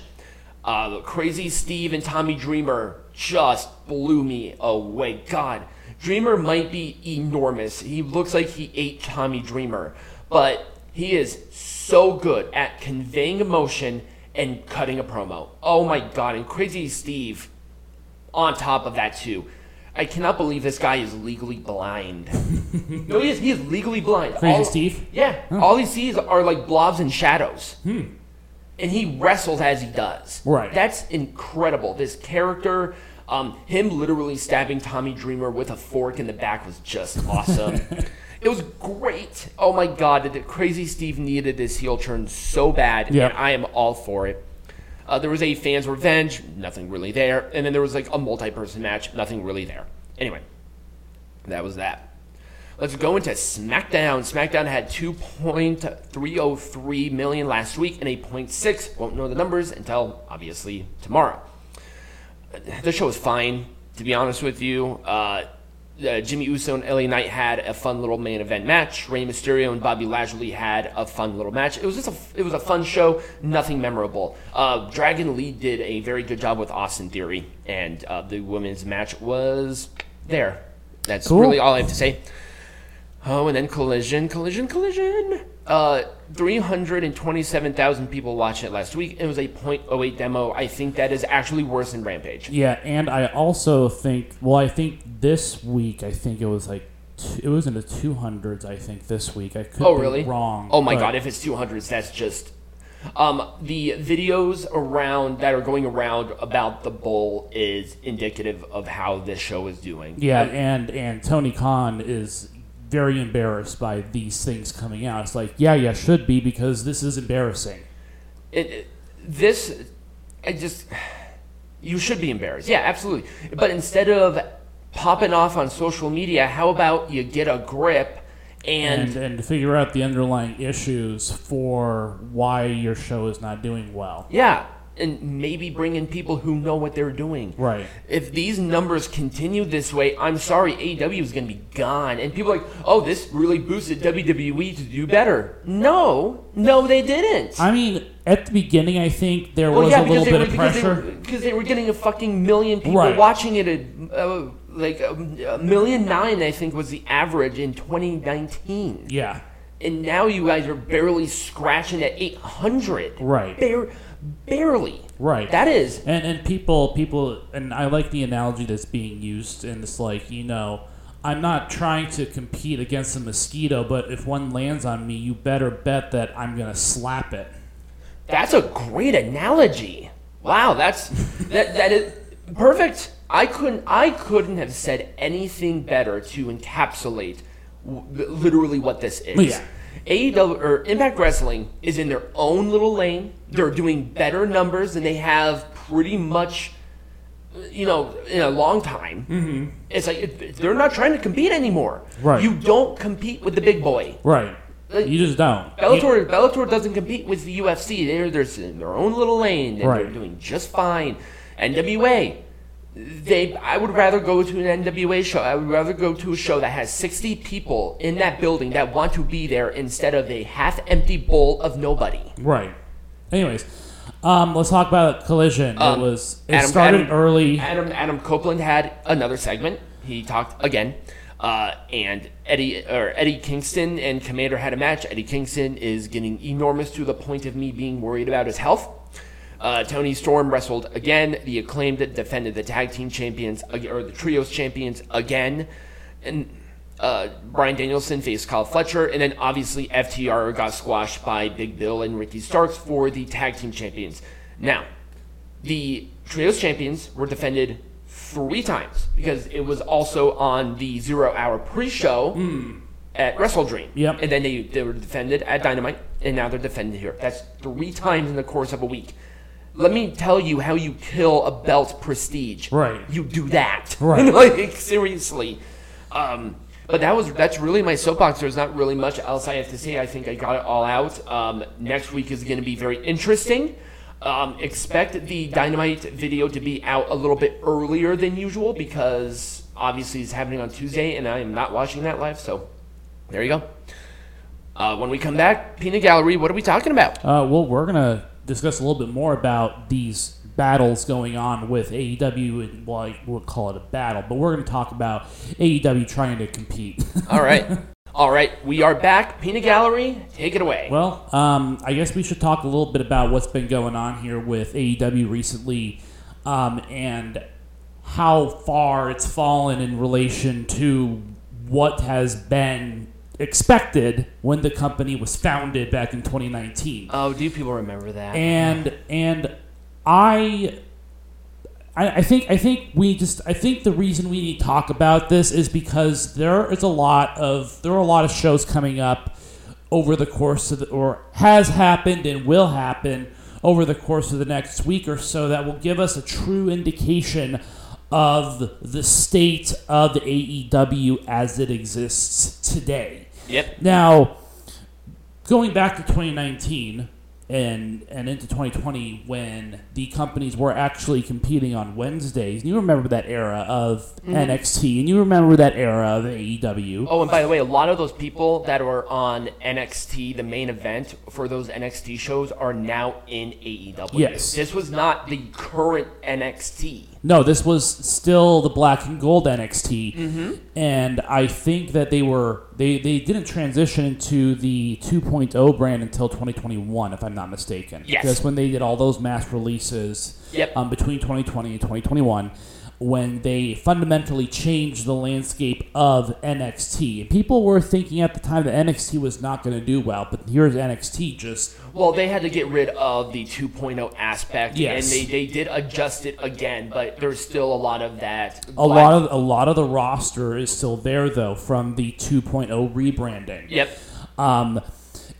[SPEAKER 1] Uh, Crazy Steve and Tommy Dreamer just blew me away. God, Dreamer might be enormous. He looks like he ate Tommy Dreamer, but he is so good at conveying emotion and cutting a promo. Oh my God! And Crazy Steve on top of that too. I cannot believe this guy is legally blind. no, he is. He is legally blind.
[SPEAKER 2] Crazy Steve?
[SPEAKER 1] Yeah. All he sees are like blobs and shadows. Hmm. And he wrestles as he does.
[SPEAKER 2] Right.
[SPEAKER 1] That's incredible. This character, um, him literally stabbing Tommy Dreamer with a fork in the back was just awesome. it was great. Oh my god, the Crazy Steve needed this heel turn so bad,
[SPEAKER 2] Yeah.
[SPEAKER 1] and I am all for it. Uh, there was a fans revenge, nothing really there, and then there was like a multi-person match, nothing really there. Anyway, that was that. Let's go into SmackDown. SmackDown had 2.303 million last week and 8.6. Won't know the numbers until obviously tomorrow. The show was fine, to be honest with you. Uh, uh, Jimmy Uso and LA Knight had a fun little main event match. Rey Mysterio and Bobby Lashley had a fun little match. It was just a it was a fun show, nothing memorable. Uh, Dragon Lee did a very good job with Austin Theory, and uh, the women's match was there. That's
[SPEAKER 2] Cool.
[SPEAKER 1] really all I have to say. Oh, and then collision, collision, collision. Uh, 327,000 people watched it last week. It was a .08 demo. I think that is actually worse than Rampage.
[SPEAKER 2] Yeah, and I also think well, I think this week I think it was like t- it was in the two hundreds. I think this week I could
[SPEAKER 1] Oh,
[SPEAKER 2] be
[SPEAKER 1] really?
[SPEAKER 2] wrong.
[SPEAKER 1] Oh my
[SPEAKER 2] but-
[SPEAKER 1] god, if it's 200s, that's just. Um, the videos around that are going around about the bull is indicative of how this show is doing.
[SPEAKER 2] Yeah, and and Tony Khan is very embarrassed by these things coming out. It's like, yeah, yeah, should be because this is embarrassing.
[SPEAKER 1] it, it- this I just you should be embarrassed. Yeah, absolutely. But instead of popping off on social media, how about you get a grip and,
[SPEAKER 2] and and figure out the underlying issues for why your show is not doing well.
[SPEAKER 1] yeah, and maybe bring in people who know what they're doing.
[SPEAKER 2] Right.
[SPEAKER 1] If these numbers continue this way, I'm sorry, AEW is going to be gone. And people are like, oh, this really boosted WWE to do better. No, no, they didn't.
[SPEAKER 2] I mean, at the beginning, I think there
[SPEAKER 1] Well,
[SPEAKER 2] was
[SPEAKER 1] yeah,
[SPEAKER 2] a little bit
[SPEAKER 1] were
[SPEAKER 2] of
[SPEAKER 1] they,
[SPEAKER 2] pressure.
[SPEAKER 1] because they were getting a fucking million people
[SPEAKER 2] Right.
[SPEAKER 1] watching it. At, uh, like a, a million nine, I think, was the average in 2019,
[SPEAKER 2] yeah.
[SPEAKER 1] and now you guys are barely scratching at 800.
[SPEAKER 2] Right.
[SPEAKER 1] Bare, barely.
[SPEAKER 2] Right.
[SPEAKER 1] That is.
[SPEAKER 2] And and people people and I like the analogy that's being used and it's like, you know, I'm not trying to compete against a mosquito, but if one lands on me, you better bet that I'm gonna slap it.
[SPEAKER 1] That's a great analogy. Wow, that's that that is perfect. I couldn't I couldn't have said anything better to encapsulate w- literally what this is.
[SPEAKER 2] Yeah.
[SPEAKER 1] AEW or Impact Wrestling is in their own little lane. They're doing better numbers than they have pretty much, you know, in a long time. Mm-hmm. It's like it, they're not trying to compete anymore.
[SPEAKER 2] Right.
[SPEAKER 1] You don't compete with the big boy.
[SPEAKER 2] Right.
[SPEAKER 1] Like-
[SPEAKER 2] You just don't.
[SPEAKER 1] Bellator, Bellator doesn't compete with the UFC. They're, they're in their own little lane, and
[SPEAKER 2] Right.
[SPEAKER 1] they're doing just fine. NWA, they. I would rather go to an NWA show. I would rather go to a show that has 60 people in that building that want to be there instead of a half-empty bowl of nobody.
[SPEAKER 2] Right. Anyways, um, let's talk about Collision.
[SPEAKER 1] Um,
[SPEAKER 2] it was it
[SPEAKER 1] Adam-
[SPEAKER 2] started
[SPEAKER 1] Adam-
[SPEAKER 2] early.
[SPEAKER 1] Adam Adam Copeland had another segment. He talked again, uh, and Eddie or Eddie Kingston and Komander had a match. Eddie Kingston is getting enormous to the point of me being worried about his health. Uh, Toni Storm wrestled again. The acclaimed defended the tag team champions or the trios champions again, and uh, Bryan Danielson faced Kyle Fletcher, and then obviously FTR got squashed by Big Bill and Ricky Starks for the tag team champions. Now, the trios champions were defended three times because it was also on the zero hour pre-show at WrestleDream.
[SPEAKER 2] Yep.
[SPEAKER 1] And then they, they were defended at Dynamite, and now they're defended here. That's three times in the course of a week. Let me tell you how you kill a belt prestige.
[SPEAKER 2] Right.
[SPEAKER 1] You do that.
[SPEAKER 2] Right.
[SPEAKER 1] like seriously. Um, but that was that's really my soapbox. There's not really much else I have to say. I think I got it all out. Um, next week is going to be very interesting. Um, expect the Dynamite video to be out a little bit earlier than usual because obviously it's happening on Tuesday and I am not watching that live. So there you go. Uh, when we come back, Peanut Gallery, what are we talking about?
[SPEAKER 2] Uh, well, we're gonna discuss a little bit more about these battles going on with AEW, and well, I would call it a battle, but we're gonna talk about AEW trying to compete.
[SPEAKER 1] All right. All right, we are back. Peanut Gallery, take it away.
[SPEAKER 2] well, um, I guess we should talk a little bit about what's been going on here with AEW recently, um, and how far it's fallen in relation to what has been expected when the company was founded back in 2019.
[SPEAKER 1] oh, do people remember that?
[SPEAKER 2] and and I, I I think I think we just I think the reason we need to talk about this is because there is a lot of there are a lot of shows coming up over the course of the, or has happened and will happen over the course of the next week or so that will give us a true indication of the state of AEW as it exists today.
[SPEAKER 1] Yep.
[SPEAKER 2] Now, going back to 2019 and and into 2020, when the companies were actually competing on Wednesdays, you remember that era of NXT, and you remember that era of mm-hmm. AEW.
[SPEAKER 1] Oh, and by the way, a lot of those people that were on NXT, the main event for those NXT shows, are now in AEW.
[SPEAKER 2] Yes.
[SPEAKER 1] This was not the current NXT.
[SPEAKER 2] No, this was still the black and gold NXT, mm-hmm. and I think that they were they they didn't transition into the 2.0 brand until 2021, if I'm not mistaken.
[SPEAKER 1] Yes.
[SPEAKER 2] that's when they did all those mass releases.
[SPEAKER 1] Yep.
[SPEAKER 2] Um, between 2020 and 2021, when they fundamentally changed the landscape of NXT, people were thinking at the time that NXT was not going to do well, but here's NXT just
[SPEAKER 1] Well, they had to get rid of the 2.0 aspect,
[SPEAKER 2] Yes.
[SPEAKER 1] and they, they did adjust it again, but there's still a lot of that.
[SPEAKER 2] a lot of a lot of the roster is still there though from the 2.0 rebranding.
[SPEAKER 1] Yep.
[SPEAKER 2] Um,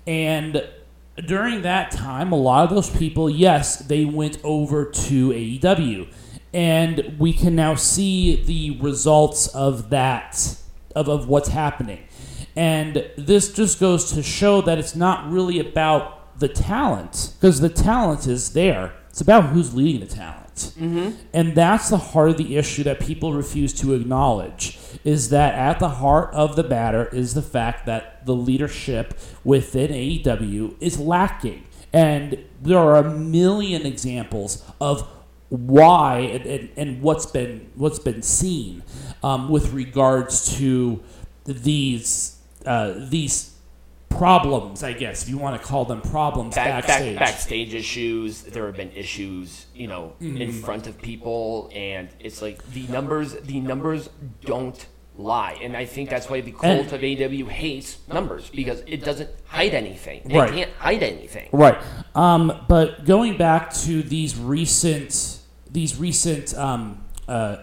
[SPEAKER 2] and during that time, a lot of those people, yes, they went over to AEW, and we can now see the results of that of, of what's happening. And this just goes to show that it's not really about the talent, because the talent is there. It's about who's leading the talent. And that's the heart of the issue that people refuse to acknowledge is that at the heart of the matter is the fact that the leadership within AEW is lacking. And there are a million examples of why and, and, and what's been what's been seen um, with regards to these uh, these problems, I guess, if you want to call them problems
[SPEAKER 1] Back,
[SPEAKER 2] backstage.
[SPEAKER 1] back, backstage issues. There have been issues, you know, in
[SPEAKER 2] Mm-hmm.
[SPEAKER 1] front of people, and it's like the numbers. The numbers don't lie, and I think that's why the cult
[SPEAKER 2] And-
[SPEAKER 1] of AEW hates numbers because it doesn't hide anything. It
[SPEAKER 2] Right.
[SPEAKER 1] can't hide anything.
[SPEAKER 2] Right. Um, but going back to these recent these recent um, uh,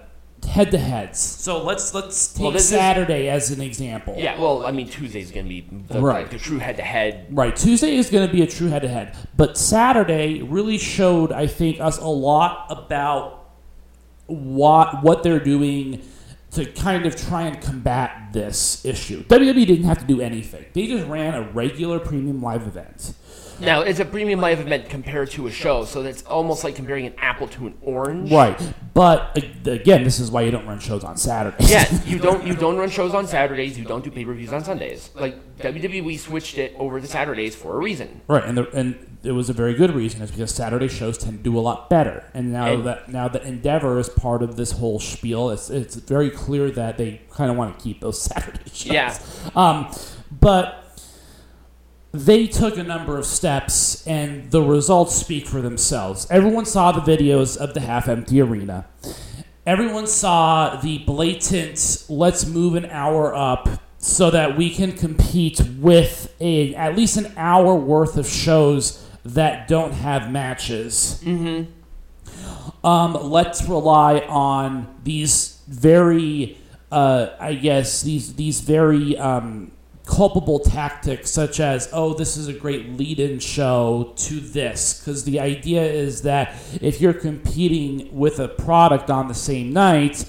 [SPEAKER 2] head-to-heads. So let's let's take
[SPEAKER 1] Well, this is-
[SPEAKER 2] Saturday as an example.
[SPEAKER 1] Yeah, well, I mean, Tuesday is going to be the,
[SPEAKER 2] Right.
[SPEAKER 1] like, the true head-to-head.
[SPEAKER 2] Right. Tuesday is going to be a true head-to-head, but Saturday really showed, I think, us a lot about what what they're doing to kind of try and combat this issue. WWE didn't have to do anything; they just ran a regular premium live event.
[SPEAKER 1] Now, it's a premium live event compared to a show, so that's almost like comparing an apple to an orange.
[SPEAKER 2] Right. But uh, again, this is why you don't run shows on Saturdays.
[SPEAKER 1] Yeah, you don't you don't run shows on Saturdays. You don't do pay per views on Sundays. Like WWE switched it over to Saturdays for a reason.
[SPEAKER 2] Right, and the, and it was a very good reason. Is because Saturday shows tend to do a lot better, and now
[SPEAKER 1] And-
[SPEAKER 2] that now that Endeavor is part of this whole spiel, it's it's very clear that they kind of want to keep those Saturday shows.
[SPEAKER 1] Yeah.
[SPEAKER 2] Um, but they took a number of steps, and the results speak for themselves. Everyone saw the videos of the half-empty arena. Everyone saw the blatant "let's move an hour up." So that we can compete with a at least an hour worth of shows that don't have matches. Um, let's rely on these very, uh, I guess these these very um, culpable tactics, such as oh, this is a great lead-in show to this, because the idea is that if you're competing with a product on the same night,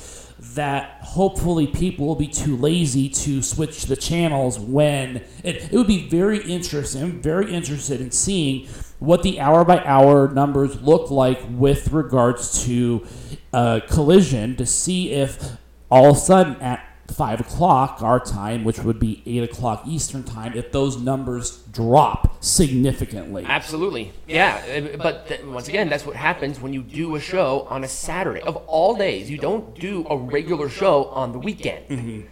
[SPEAKER 2] that hopefully people will be too lazy to switch the channels when it, it would be very interesting. I'm very interested in seeing what the hour by hour numbers look like with regards to uh, collision to see if all of a sudden at five o'clock our time, which would be eight o'clock Eastern time, if those numbers drop significantly.
[SPEAKER 1] Absolutely, yeah. uh, But th- once again, that's what happens when you do a show on a Saturday of all days. You don't do a regular show on the weekend.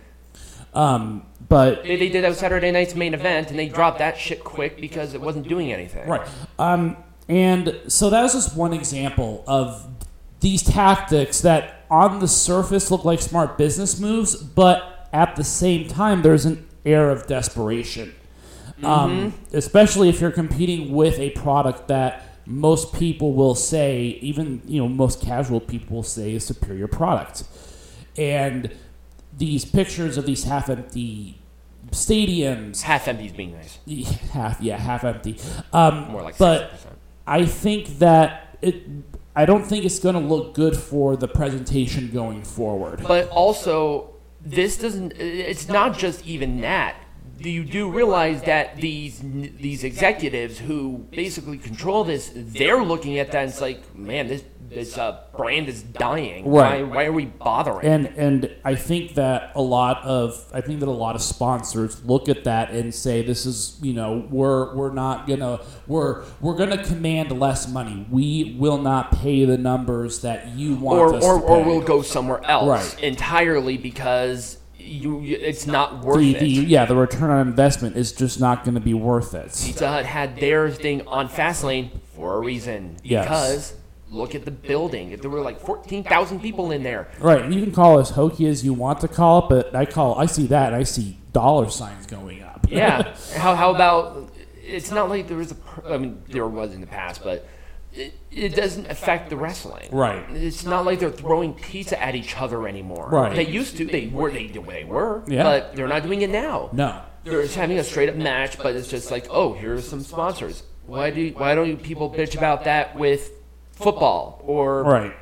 [SPEAKER 2] Um, but
[SPEAKER 1] They, they did that Saturday night's main event, and they dropped that shit quick because it wasn't doing anything.
[SPEAKER 2] Right. Um, and so that was just one example of these tactics that on the surface look like smart business moves, but at the same time, there's an air of desperation. Um, especially if you're competing with a product that most people will say, even you know, most casual people will say is superior product. And these pictures of these half-empty stadiums,
[SPEAKER 1] Half empty's being nice.
[SPEAKER 2] half yeah, half empty. Um,
[SPEAKER 1] More like
[SPEAKER 2] but
[SPEAKER 1] 60%.
[SPEAKER 2] I think that it. I don't think it's going to look good for the presentation going forward.
[SPEAKER 1] But also, this doesn't. It's not just even that. You do realize that these these executives who basically control this, they're looking at that and it's like, man, this this uh, brand is dying.
[SPEAKER 2] Right.
[SPEAKER 1] Why, why are we bothering?
[SPEAKER 2] And and I think that a lot of I think that a lot of sponsors look at that and say this is you know we're we're not gonna we're we're gonna command less money. We will not pay the numbers that you want
[SPEAKER 1] or
[SPEAKER 2] us
[SPEAKER 1] or, or we'll go somewhere else
[SPEAKER 2] Right.
[SPEAKER 1] entirely because you, it's not worth
[SPEAKER 2] the,
[SPEAKER 1] it.
[SPEAKER 2] yeah the return on investment is just not going to be worth it.
[SPEAKER 1] Pizza Hut had their thing on Fastlane for a reason.
[SPEAKER 2] Yes.
[SPEAKER 1] Because look at the building. There were like 14,000 people in there.
[SPEAKER 2] Right, you can call it as hokey as you want to call it, but I call I see that and I see dollar signs going up.
[SPEAKER 1] Yeah. how, how about it's not like there was a I mean there was in the past, but it, it doesn't affect the wrestling.
[SPEAKER 2] Right.
[SPEAKER 1] It's not like they're throwing pizza at each other anymore.
[SPEAKER 2] Right.
[SPEAKER 1] They used to. They were. They, they were.
[SPEAKER 2] Yeah.
[SPEAKER 1] But they're not doing it now.
[SPEAKER 2] no.
[SPEAKER 1] They're just having a straight up match, but it's just like, oh, here's some sponsors. why do why don't you people bitch about that with football or
[SPEAKER 2] Right.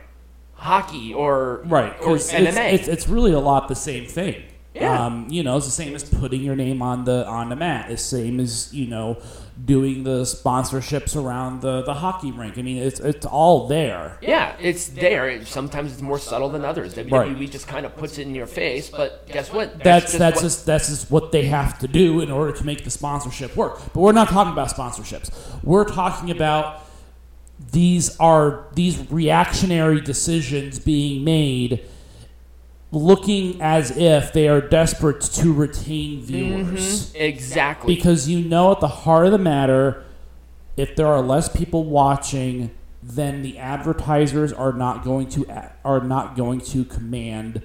[SPEAKER 1] hockey or
[SPEAKER 2] Right,
[SPEAKER 1] or
[SPEAKER 2] because
[SPEAKER 1] MMA?
[SPEAKER 2] it's, it's, it's really a lot the same thing.
[SPEAKER 1] Yeah.
[SPEAKER 2] Um, you know, it's the same as putting your name on the on the mat. It's the same as you know doing the sponsorships around the, the hockey rink. I mean, it's it's all there.
[SPEAKER 1] yeah, it's there. Sometimes it's more subtle than others. WWE just kind of puts it in your face, but guess what?
[SPEAKER 2] That's
[SPEAKER 1] just
[SPEAKER 2] that's
[SPEAKER 1] what-
[SPEAKER 2] just that's just what they have to do in order to make the sponsorship work. But we're not talking about sponsorships. We're talking about these are these reactionary decisions being made looking as if they are desperate to retain viewers.
[SPEAKER 1] exactly.
[SPEAKER 2] Because you know at the heart of the matter, if there are less people watching, then the advertisers are not going to are not going to command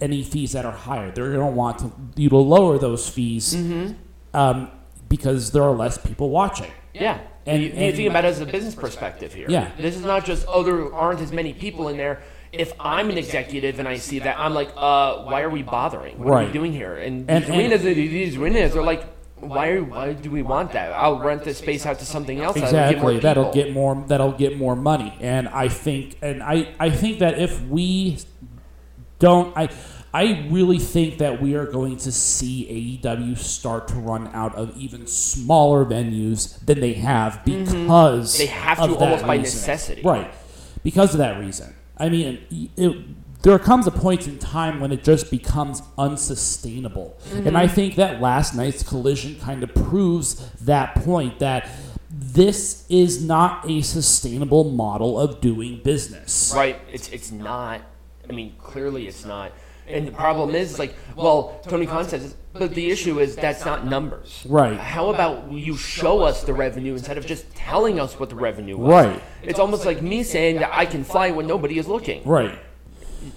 [SPEAKER 2] any fees that are higher. They're going to want to you to lower those fees um, because there are less people watching.
[SPEAKER 1] Yeah.
[SPEAKER 2] And-
[SPEAKER 1] And, you, you
[SPEAKER 2] and-
[SPEAKER 1] think about it as a business perspective here.
[SPEAKER 2] Yeah.
[SPEAKER 1] This is not just, oh, there aren't as many people in there. If I'm an executive and I see that, I'm like, uh, why are we bothering? What are
[SPEAKER 2] Right.
[SPEAKER 1] we doing here? And,
[SPEAKER 2] And-
[SPEAKER 1] these
[SPEAKER 2] and-
[SPEAKER 1] arenas, these arenas, they're like, why, are, why do we want that? I'll rent this space out to something else. that'll get more
[SPEAKER 2] Exactly. That'll
[SPEAKER 1] people."
[SPEAKER 2] get more. That'll get more money. And I think, and I, I think that if we don't, I, I really think that we are going to see AEW start to run out of even smaller venues than they have because
[SPEAKER 1] Mm-hmm. They have to
[SPEAKER 2] of that
[SPEAKER 1] almost by
[SPEAKER 2] reason.
[SPEAKER 1] necessity.
[SPEAKER 2] right? Because of that reason. I mean, it, there comes a point in time when it just becomes unsustainable, and
[SPEAKER 1] Mm-hmm.
[SPEAKER 2] I think that last night's collision kind of proves that point that this is not a sustainable model of doing business.
[SPEAKER 1] Right. It's it's not. I mean, clearly it's not. And the problem is, like, well, Tony Khan says, but the issue is that's not numbers.
[SPEAKER 2] Right.
[SPEAKER 1] How about you show us the revenue instead of just telling us what the revenue was?
[SPEAKER 2] Right.
[SPEAKER 1] It's almost like me saying that I can fly when nobody is looking.
[SPEAKER 2] Right.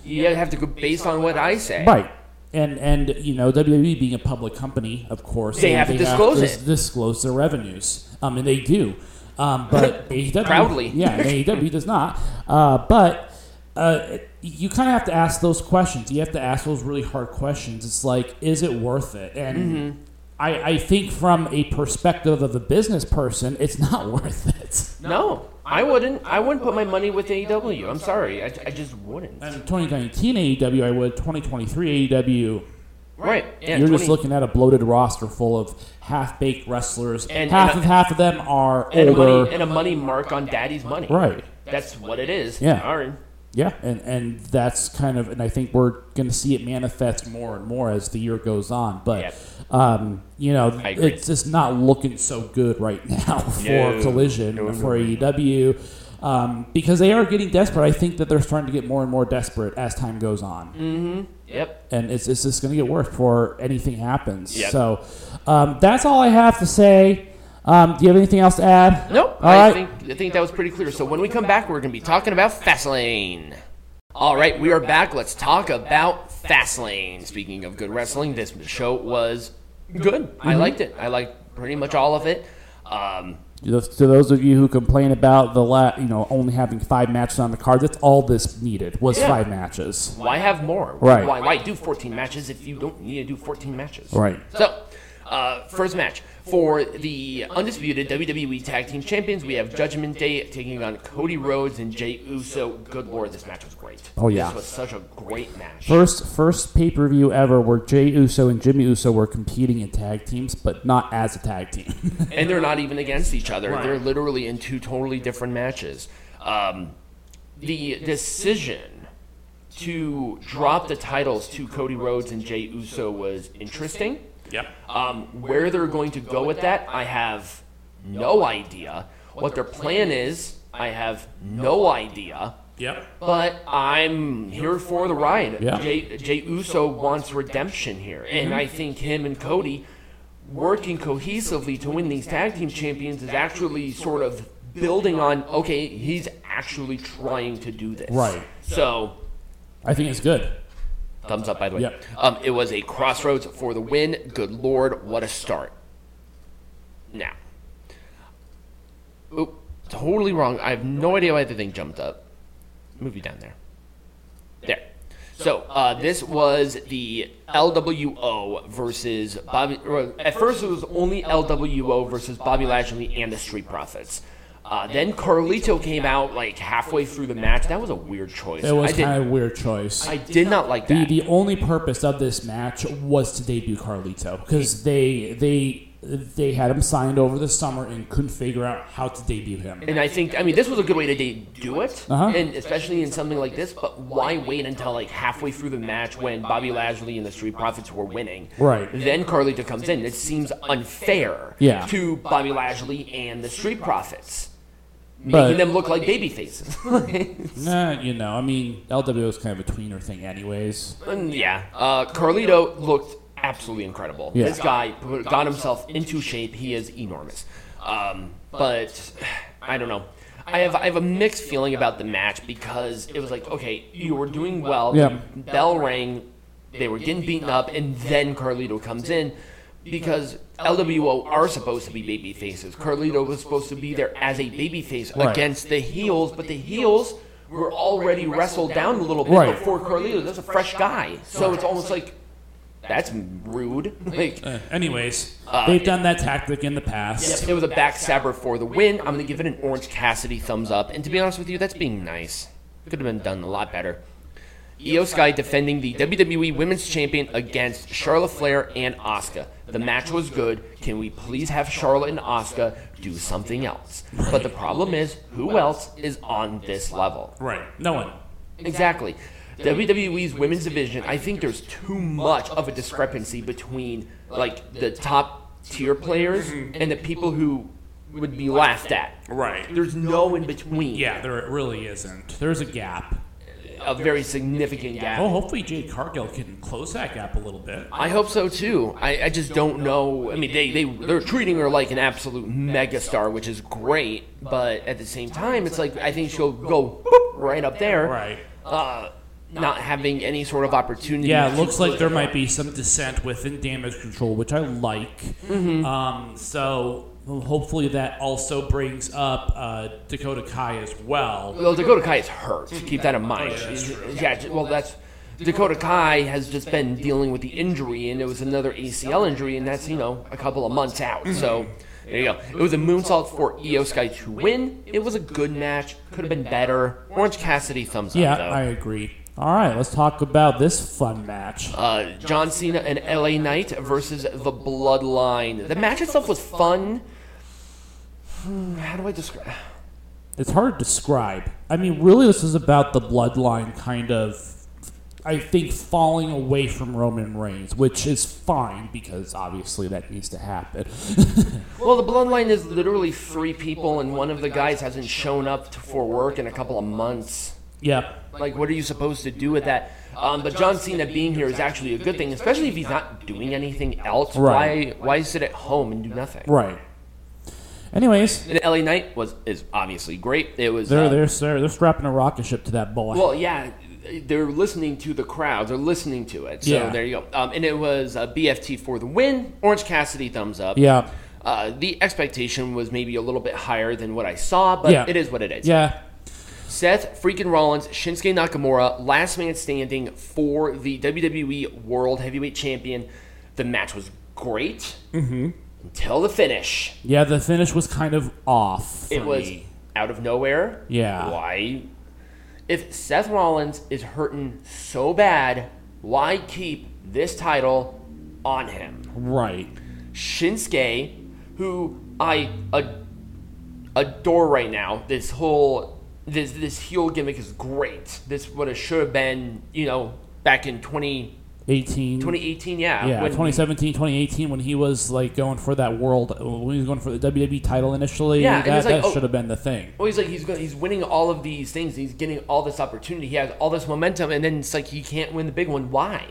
[SPEAKER 1] You have to go based on what I say.
[SPEAKER 2] Right. And and you know WWE being a public company, of course,
[SPEAKER 1] They have to disclose
[SPEAKER 2] to
[SPEAKER 1] it.
[SPEAKER 2] disclose their revenues. Um, and they do. Um, but AEW
[SPEAKER 1] Proudly.
[SPEAKER 2] yeah, and AEW does not. Uh, but uh, you kind of have to ask those questions. You have to ask those really hard questions. It's like, is it worth it? And
[SPEAKER 1] Mm-hmm.
[SPEAKER 2] I, I think from a perspective of a business person, it's not worth it.
[SPEAKER 1] No, I wouldn't. I wouldn't put my money with AEW. I'm sorry. I, I just wouldn't.
[SPEAKER 2] And 2019 AEW, I would. 2023 AEW,
[SPEAKER 1] Right. Yeah,
[SPEAKER 2] You're just looking at a bloated roster full of half-baked wrestlers.
[SPEAKER 1] And-
[SPEAKER 2] half
[SPEAKER 1] and
[SPEAKER 2] of half of them are
[SPEAKER 1] and a,
[SPEAKER 2] older.
[SPEAKER 1] money, and a money mark on daddy's money.
[SPEAKER 2] right.
[SPEAKER 1] That's what it is.
[SPEAKER 2] Yeah.
[SPEAKER 1] Sorry.
[SPEAKER 2] Yeah, and and that's kind of, and I think we're going to see it manifest more and more as the year goes on. But,
[SPEAKER 1] Yep.
[SPEAKER 2] um, you know, it's just not looking so good right now for
[SPEAKER 1] No.
[SPEAKER 2] Collision
[SPEAKER 1] No,
[SPEAKER 2] for. AEW. Um, because they are getting desperate. I think that they're starting to get more and more desperate as time goes on.
[SPEAKER 1] Yep.
[SPEAKER 2] and it's, it's just going to get worse before anything happens.
[SPEAKER 1] Yep.
[SPEAKER 2] So um, that's all I have to say. Um, do you have anything else to add?
[SPEAKER 1] Nope.
[SPEAKER 2] All
[SPEAKER 1] I
[SPEAKER 2] right.
[SPEAKER 1] think I think that was pretty clear. So when we come back, we're going to be talking about Fastlane. All right, we are back. Let's talk about Fastlane. Speaking of good wrestling, this show was good. I
[SPEAKER 2] Mm-hmm.
[SPEAKER 1] liked it. I liked pretty much all of it. Um,
[SPEAKER 2] To those of you who complain about the la- you know only having five matches on the card, that's all this needed was
[SPEAKER 1] Yeah.
[SPEAKER 2] five matches.
[SPEAKER 1] why have more?
[SPEAKER 2] Right.
[SPEAKER 1] Why, why do 14 matches if you don't need to do 14 matches?
[SPEAKER 2] Right.
[SPEAKER 1] So, uh, first match for the undisputed WWE Tag Team Champions, we have Judgment Day taking on Cody Rhodes and Jey Uso. Good lord, this match was great.
[SPEAKER 2] Oh, yeah.
[SPEAKER 1] this was such a great match.
[SPEAKER 2] First first pay per view ever where Jey Uso and Jimmy Uso were competing in tag teams, but not as a tag team.
[SPEAKER 1] and they're not even against each other.
[SPEAKER 2] Right.
[SPEAKER 1] They're literally in two totally different matches. Um, the decision to drop the titles to Cody Rhodes and Jey Uso was interesting.
[SPEAKER 2] Yep.
[SPEAKER 1] Um, where they're going to go with that, I have no idea. What their plan is, I have no idea.
[SPEAKER 2] Yep.
[SPEAKER 1] But I'm here for the ride.
[SPEAKER 2] Yeah.
[SPEAKER 1] Jey, Jey Uso wants redemption here, and I think him and Cody working cohesively to win these tag team champions is actually sort of building on. Okay, he's actually trying to do this.
[SPEAKER 2] Right.
[SPEAKER 1] So
[SPEAKER 2] I think it's good.
[SPEAKER 1] Thumbs up, by the way.
[SPEAKER 2] Yep.
[SPEAKER 1] Um, it was a Cross Rhodes for the win. Good lord, what a start. Now, oop, totally wrong. I have no idea why the thing jumped up. Move you down there. There. So uh, this was the LWO versus Bobby. At first, it was only LWO versus Bobby Lashley and the Street Profits. Uh, then Carlito came out like halfway through the match. That was a weird choice.
[SPEAKER 2] It was kind of a weird choice.
[SPEAKER 1] I did not like
[SPEAKER 2] the
[SPEAKER 1] that.
[SPEAKER 2] the only purpose of this match was to debut Carlito because they they they had him signed over the summer and couldn't figure out how to debut him.
[SPEAKER 1] And I think, I mean, this was a good way to de- do it,
[SPEAKER 2] Uh-huh.
[SPEAKER 1] and especially in something like this. But why wait until like halfway through the match when Bobby Lashley and the Street Profits were winning?
[SPEAKER 2] Right.
[SPEAKER 1] Then Carlito comes in. It seems unfair.
[SPEAKER 2] Yeah.
[SPEAKER 1] To Bobby Lashley and the Street Profits,
[SPEAKER 2] But-
[SPEAKER 1] making them look like baby faces.
[SPEAKER 2] Nah, you know, I mean, LWO is kind of a tweener thing, anyways.
[SPEAKER 1] And yeah, uh, Carlito looked absolutely incredible.
[SPEAKER 2] Yeah.
[SPEAKER 1] This guy put- got himself into shape. He is enormous. Um, but I don't know. I have I have a mixed feeling about the match because it was like, okay, you were doing well.
[SPEAKER 2] Yeah.
[SPEAKER 1] Bell rang. They were getting beaten up, and then Carlito comes in because LWO are supposed to be baby faces. Carlito was supposed to be there as a baby face
[SPEAKER 2] Right.
[SPEAKER 1] against the heels, but the heels were already wrestled down a little bit
[SPEAKER 2] Right.
[SPEAKER 1] before Carlito. That's a fresh guy, so it's almost like that's rude. Like
[SPEAKER 2] Uh, anyways, they've done that tactic in the past.
[SPEAKER 1] it was a backstabber for the win. I'm gonna give it an Orange Cassidy thumbs up. And to be honest with you, that's being nice. Could have been done a lot better. Iyo Sky defending the WWE Women's Champion against Charlotte Flair and Asuka. The match was good. Can we please have Charlotte and Asuka do something else? But the problem is, who else is on this level?
[SPEAKER 2] Right. No one.
[SPEAKER 1] Exactly. WWE's women's division, I think there's too much of a discrepancy between like the top tier players and the people who would be laughed at.
[SPEAKER 2] Right.
[SPEAKER 1] There's no in between.
[SPEAKER 2] Yeah, there really isn't. There's a gap.
[SPEAKER 1] A very significant gap.
[SPEAKER 2] Oh, hopefully Jade Cargill can close that gap a little bit.
[SPEAKER 1] I hope so too. I, I just don't know. I mean, they, they, they're treating her like an absolute megastar, which is great. But at the same time, it's like, I think she'll go boop, right up there.
[SPEAKER 2] Right.
[SPEAKER 1] Uh, not having any sort of opportunity.
[SPEAKER 2] Yeah, it looks like there might be some dissent within damage control, which I like.
[SPEAKER 1] Mm-hmm.
[SPEAKER 2] Um, so hopefully that also brings up uh, Dakota Kai as well.
[SPEAKER 1] Well, Dakota Kai is hurt. Keep that in mind.
[SPEAKER 2] yeah, that's true.
[SPEAKER 1] Yeah, well, that's Dakota Kai has just been dealing with the injury, and it was another ACL injury, and that's you know a couple of months out. So there you go. It was a moonsault for Iyo Sky to win. It was a good match. Could have been better. Orange Cassidy thumbs
[SPEAKER 2] Yeah,
[SPEAKER 1] up though.
[SPEAKER 2] I agree. All right, let's talk about this fun match.
[SPEAKER 1] uh, John Cena and LA Knight versus the Bloodline. The match itself was fun. How do I describe?
[SPEAKER 2] It's hard to describe. I mean, really, this is about the bloodline kind of, I think, falling away from Roman Reigns, which is fine because obviously that needs to happen.
[SPEAKER 1] Well, the bloodline is literally three people, and one of the guys hasn't shown up for work in a couple of months.
[SPEAKER 2] Yeah.
[SPEAKER 1] Like, what are you supposed to do with that? Um, but John Cena being here is actually a good thing, especially if he's not doing anything else.
[SPEAKER 2] Right.
[SPEAKER 1] Why? Why sit at home and do nothing?
[SPEAKER 2] Right. Anyways,
[SPEAKER 1] And LA Knight was is obviously great. It was.
[SPEAKER 2] they're,
[SPEAKER 1] uh,
[SPEAKER 2] they're, they're, they're strapping a rocket ship to that boy.
[SPEAKER 1] Well, yeah, they're listening to the crowd. They're listening to it. So
[SPEAKER 2] Yeah.
[SPEAKER 1] there you go. Um, and it was uh, BFT for the win. Orange Cassidy thumbs up.
[SPEAKER 2] yeah.
[SPEAKER 1] Uh, the expectation was maybe a little bit higher than what I saw, but
[SPEAKER 2] Yeah.
[SPEAKER 1] it is what it is.
[SPEAKER 2] Yeah.
[SPEAKER 1] Seth freaking Rollins, Shinsuke Nakamura, last man standing for the WWE World Heavyweight Champion. The match was great
[SPEAKER 2] Mm-hmm.
[SPEAKER 1] until the finish.
[SPEAKER 2] Yeah, the finish was kind of off.
[SPEAKER 1] It was
[SPEAKER 2] me.
[SPEAKER 1] out of nowhere.
[SPEAKER 2] Yeah.
[SPEAKER 1] Why? If Seth Rollins is hurting so bad, why keep this title on him?
[SPEAKER 2] Right.
[SPEAKER 1] Shinsuke, who I ad- adore right now, this whole this this heel gimmick is great. This would have should have been, you know, back in 20,
[SPEAKER 2] 18.
[SPEAKER 1] 2018, yeah.
[SPEAKER 2] Yeah,
[SPEAKER 1] when-
[SPEAKER 2] 2017, 2018, when he was like going for that world, when he was going for the WWE title initially,
[SPEAKER 1] Yeah,
[SPEAKER 2] that,
[SPEAKER 1] like,
[SPEAKER 2] that
[SPEAKER 1] oh-
[SPEAKER 2] should have been the thing.
[SPEAKER 1] Well, he's like he's he's winning all of these things. He's getting all this opportunity. He has all this momentum, and then it's like he can't win the big one. Why?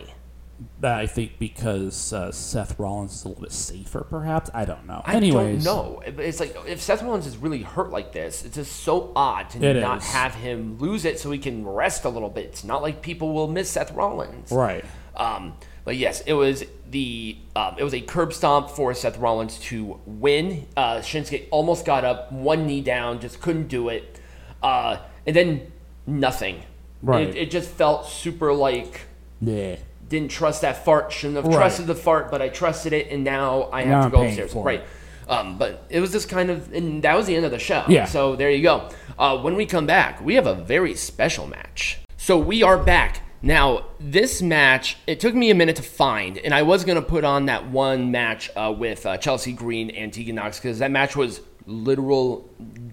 [SPEAKER 2] I think because uh, Seth Rollins is a little bit safer, perhaps. I don't know.
[SPEAKER 1] I
[SPEAKER 2] Anyways,
[SPEAKER 1] don't know. It's like if Seth Rollins is really hurt like this, it's just so odd to
[SPEAKER 2] It
[SPEAKER 1] not
[SPEAKER 2] is.
[SPEAKER 1] have him lose it so he can rest a little bit. It's not like people will miss Seth Rollins.
[SPEAKER 2] Right.
[SPEAKER 1] Um, but yes, it was the um, it was a curb stomp for Seth Rollins to win. Uh, Shinsuke almost got up, one knee down, just couldn't do it, uh, and then nothing.
[SPEAKER 2] Right.
[SPEAKER 1] It, it just felt super like
[SPEAKER 2] Yeah.
[SPEAKER 1] Didn't trust that fart. Shouldn't have
[SPEAKER 2] Right.
[SPEAKER 1] trusted the fart, but I trusted it, and now I have
[SPEAKER 2] Now
[SPEAKER 1] to go upstairs. Right. Um, but it was just kind of, and that was the end of the show.
[SPEAKER 2] Yeah.
[SPEAKER 1] So there you go. Uh, when we come back, we have a very special match. So we are back. Now, this match, it took me a minute to find, and I was going to put on that one match uh, with uh, Chelsea Green and Tegan Nox because that match was literal,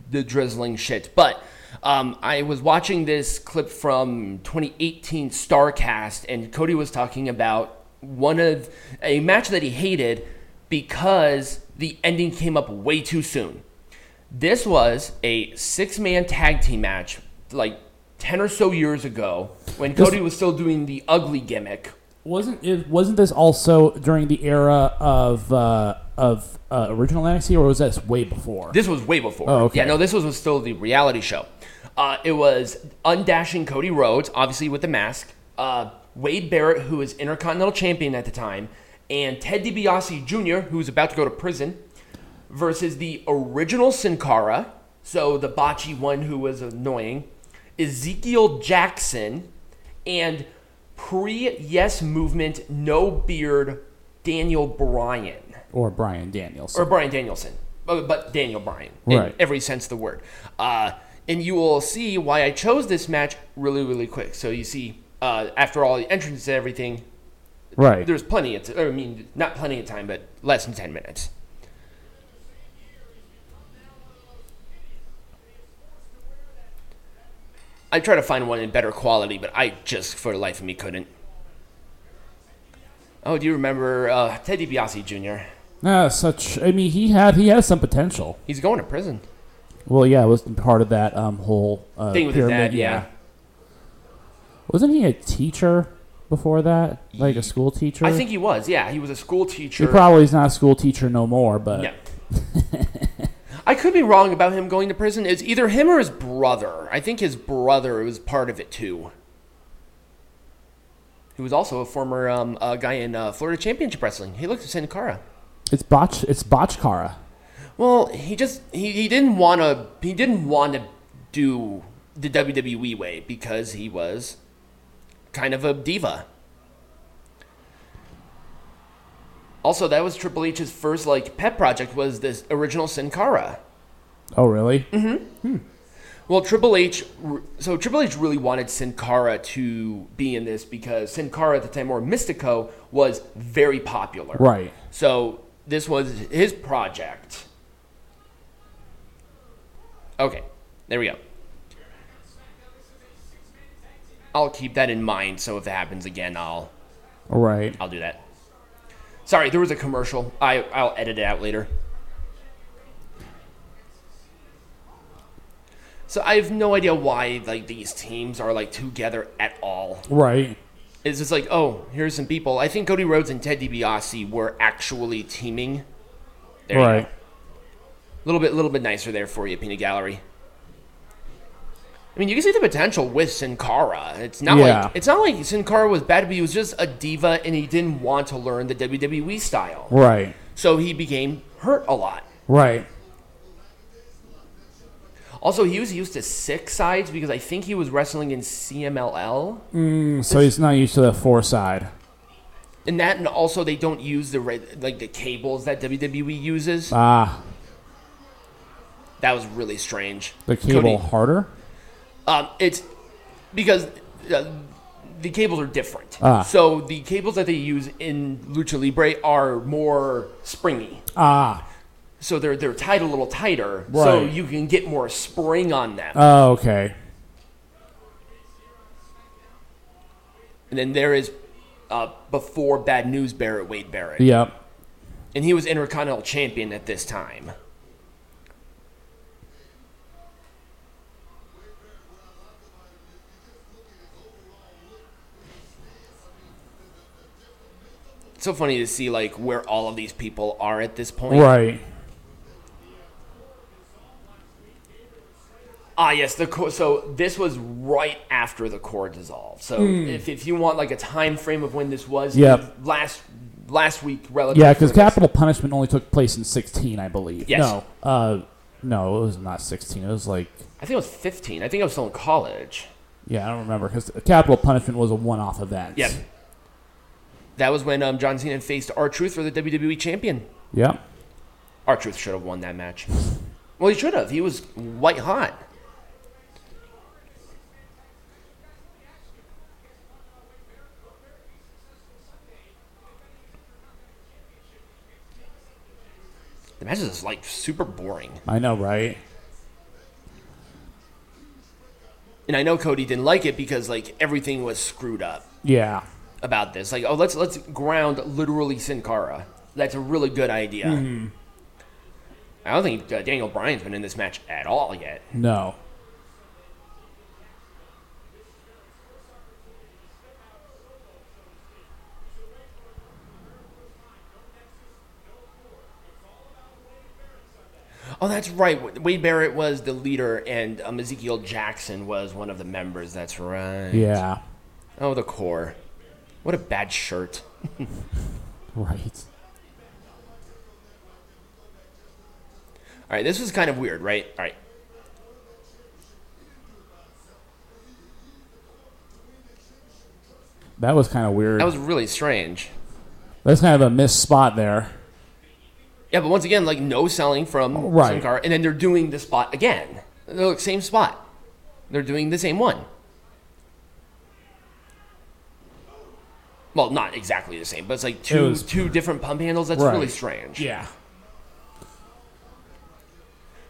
[SPEAKER 1] the drizzling shit. But um, I was watching this clip from 2018 Starrcast, and Cody was talking about one of a match that he hated because the ending came up way too soon. This was a six man tag team match, like 10 or so years ago, when Cody was still doing the ugly gimmick.
[SPEAKER 2] Wasn't it? Wasn't this also during the era of uh, of uh, original NXT, or was this way before?
[SPEAKER 1] This was way before.
[SPEAKER 2] Oh, okay.
[SPEAKER 1] Yeah, no, this was, was still the reality show. Uh, it was undashing Cody Rhodes, obviously with the mask, uh, Wade Barrett, who was Intercontinental Champion at the time, and Ted DiBiase Jr., who was about to go to prison, versus the original Sin Cara, so the botchy one who was annoying, Ezekiel Jackson, and pre Yes Movement, no beard, Daniel Bryan
[SPEAKER 2] or Bryan Danielson?
[SPEAKER 1] or Bryan Danielson, but, Daniel Bryan in
[SPEAKER 2] Right.
[SPEAKER 1] every sense of the word. Uh, and you will see why I chose this match really, really quick. So you see, uh, after all the entrances and everything,
[SPEAKER 2] right.
[SPEAKER 1] there's plenty of, t- I mean, not plenty of time, but less than ten minutes. I try to find one in better quality, but I just, for the life of me, couldn't. Oh, do you remember uh, Ted DiBiase Jr.?
[SPEAKER 2] Ah, such. I mean, he had he has some potential.
[SPEAKER 1] He's going to prison.
[SPEAKER 2] Well, yeah, it was part of that um, whole uh,
[SPEAKER 1] Thing with his
[SPEAKER 2] pyramid.
[SPEAKER 1] dad, yeah.
[SPEAKER 2] Wasn't he a teacher before that? Like a school teacher?
[SPEAKER 1] I think he was. Yeah, he was a school teacher.
[SPEAKER 2] he probably is not a school teacher no more. But
[SPEAKER 1] Yeah. I could be wrong about him going to prison. It's either him or his brother. I think his brother was part of it too. He was also a former um, uh, guy in uh, Florida Championship Wrestling. He looked at Sin Cara.
[SPEAKER 2] it's botch. It's botchkara.
[SPEAKER 1] Well, he just he, he didn't want to he didn't want to do the WWE way because he was kind of a diva. Also, that was Triple H's first like pet project was this original Sin Cara.
[SPEAKER 2] Oh, really?
[SPEAKER 1] Mm-hmm. Well, Triple H, so Triple H really wanted Sin Cara to be in this because Sin Cara at the time, or Místico, was very popular.
[SPEAKER 2] Right.
[SPEAKER 1] So this was his project. Okay, there we go. I'll keep that in mind. So if it happens again, I'll
[SPEAKER 2] All right.
[SPEAKER 1] I'll do that. Sorry, there was a commercial. I I'll edit it out later. So I have no idea why like these teams are like together at all.
[SPEAKER 2] Right.
[SPEAKER 1] It's just like, oh, here's some people. I think Cody Rhodes and Ted DiBiase were actually teaming. There
[SPEAKER 2] right.
[SPEAKER 1] Little bit, little bit nicer there for you, Pina Gallery. I mean, you can see the potential with Sin Cara. It's not
[SPEAKER 2] Yeah.
[SPEAKER 1] like it's not like Sin Cara was bad, but he was just a diva and he didn't want to learn the WWE style.
[SPEAKER 2] Right.
[SPEAKER 1] So he became hurt a lot.
[SPEAKER 2] Right.
[SPEAKER 1] Also, he was used to six sides because I think he was wrestling in CMLL.
[SPEAKER 2] Mm, so he's not used to the four side.
[SPEAKER 1] And that, and also they don't use the red, like the cables that WWE uses.
[SPEAKER 2] Ah,
[SPEAKER 1] That was really strange.
[SPEAKER 2] the cable
[SPEAKER 1] Cody-
[SPEAKER 2] harder.
[SPEAKER 1] Um, it's because uh, the cables are different.
[SPEAKER 2] Ah.
[SPEAKER 1] So the cables that they use in Lucha Libre are more springy.
[SPEAKER 2] Ah.
[SPEAKER 1] So they're they're tied a little tighter,
[SPEAKER 2] right.
[SPEAKER 1] so you can get more spring on them.
[SPEAKER 2] Oh, okay.
[SPEAKER 1] and then there is uh, before Bad News Barrett, Wade Barrett,
[SPEAKER 2] Yep.
[SPEAKER 1] and he was Intercontinental Champion at this time. It's so funny to see like where all of these people are at this point.
[SPEAKER 2] Right.
[SPEAKER 1] Ah, yes. The core, so this was right after the core dissolved. So if, if you want like a time frame of when this was.
[SPEAKER 2] Yep.
[SPEAKER 1] last last week relative.
[SPEAKER 2] Yeah, because capital punishment only took place in sixteen, I believe.
[SPEAKER 1] Yes.
[SPEAKER 2] No. Uh, no, it was not sixteen. It was like
[SPEAKER 1] I think it was 15. I think I was still in college.
[SPEAKER 2] Yeah, I don't remember because Capital Punishment was a one-off event.
[SPEAKER 1] Yep. That was when um, John Cena faced R Truth for the WWE champion.
[SPEAKER 2] Yeah.
[SPEAKER 1] R Truth should have won that match. Well, he should have. He was white hot. The match is like super boring.
[SPEAKER 2] I know, right?
[SPEAKER 1] And I know Cody didn't like it because like everything was screwed up
[SPEAKER 2] Yeah.
[SPEAKER 1] About this. Like, oh, let's let's ground literally Sin Cara. That's a really good idea. I don't think uh, Daniel Bryan's been in this match at all yet.
[SPEAKER 2] No.
[SPEAKER 1] Oh, that's right. Wade Barrett was the leader, and um, Ezekiel Jackson was one of the members. That's right.
[SPEAKER 2] Yeah.
[SPEAKER 1] Oh, the core. What a bad shirt.
[SPEAKER 2] Right.
[SPEAKER 1] All right, this was kind of weird, right? All right.
[SPEAKER 2] That was kind of weird.
[SPEAKER 1] That was really strange.
[SPEAKER 2] That's kind of a missed spot there.
[SPEAKER 1] Yeah, but once again, like no selling from oh,
[SPEAKER 2] Right.
[SPEAKER 1] Sin Cara, and then they're doing the spot again. They're like same spot. They're doing the same one. Well, not exactly the same, but it's like two
[SPEAKER 2] was-
[SPEAKER 1] two different pump handles. That's
[SPEAKER 2] Right.
[SPEAKER 1] really strange.
[SPEAKER 2] Yeah.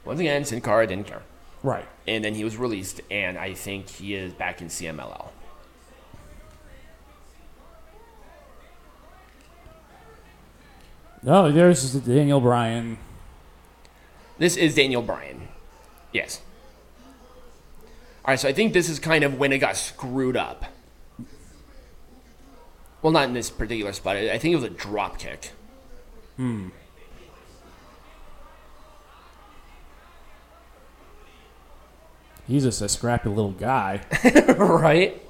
[SPEAKER 1] Once again, Sin Cara didn't care,
[SPEAKER 2] Right.
[SPEAKER 1] and then he was released, and I think he is back in CMLL.
[SPEAKER 2] Oh, there's Daniel Bryan.
[SPEAKER 1] This is Daniel Bryan. Yes. All right, so I think this is kind of when it got screwed up. Well, not in this particular spot. I think it was a drop kick. Hmm.
[SPEAKER 2] He's just a scrappy little guy.
[SPEAKER 1] right?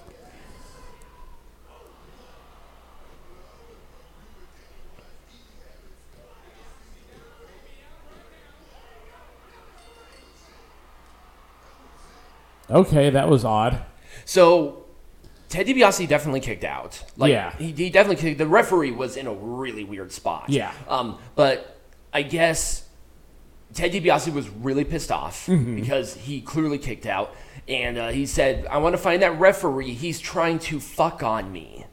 [SPEAKER 2] Okay, that was odd.
[SPEAKER 1] So Ted DiBiase definitely kicked out. Like,
[SPEAKER 2] Yeah.
[SPEAKER 1] he, he definitely kicked. The referee was in a really weird spot.
[SPEAKER 2] Yeah.
[SPEAKER 1] Um, but I guess Ted DiBiase was really pissed off
[SPEAKER 2] Mm-hmm.
[SPEAKER 1] because he clearly kicked out, and uh, he said, "I want to find that referee. He's trying to fuck on me."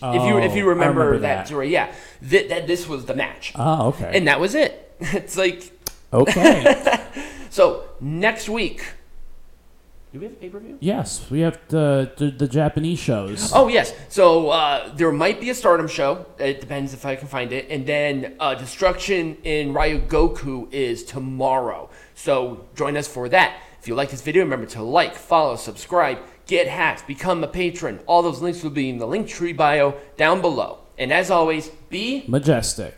[SPEAKER 1] if you if
[SPEAKER 2] Oh,
[SPEAKER 1] you remember,
[SPEAKER 2] remember
[SPEAKER 1] that,
[SPEAKER 2] that.
[SPEAKER 1] story, yeah, that that this was the match,
[SPEAKER 2] Oh, okay.
[SPEAKER 1] and that was it. It's like
[SPEAKER 2] okay.
[SPEAKER 1] so next week. Do we have pay per view?
[SPEAKER 2] yes, we have the, the the Japanese shows.
[SPEAKER 1] Oh yes. So uh, there might be a Stardom show. It depends if I can find it. And then uh, Destruction in Ryogoku is tomorrow. So join us for that. If you like this video, remember to like, follow, subscribe, get hats, become a patron. All those links will be in the link tree bio down below. And as always, be
[SPEAKER 2] Majestic.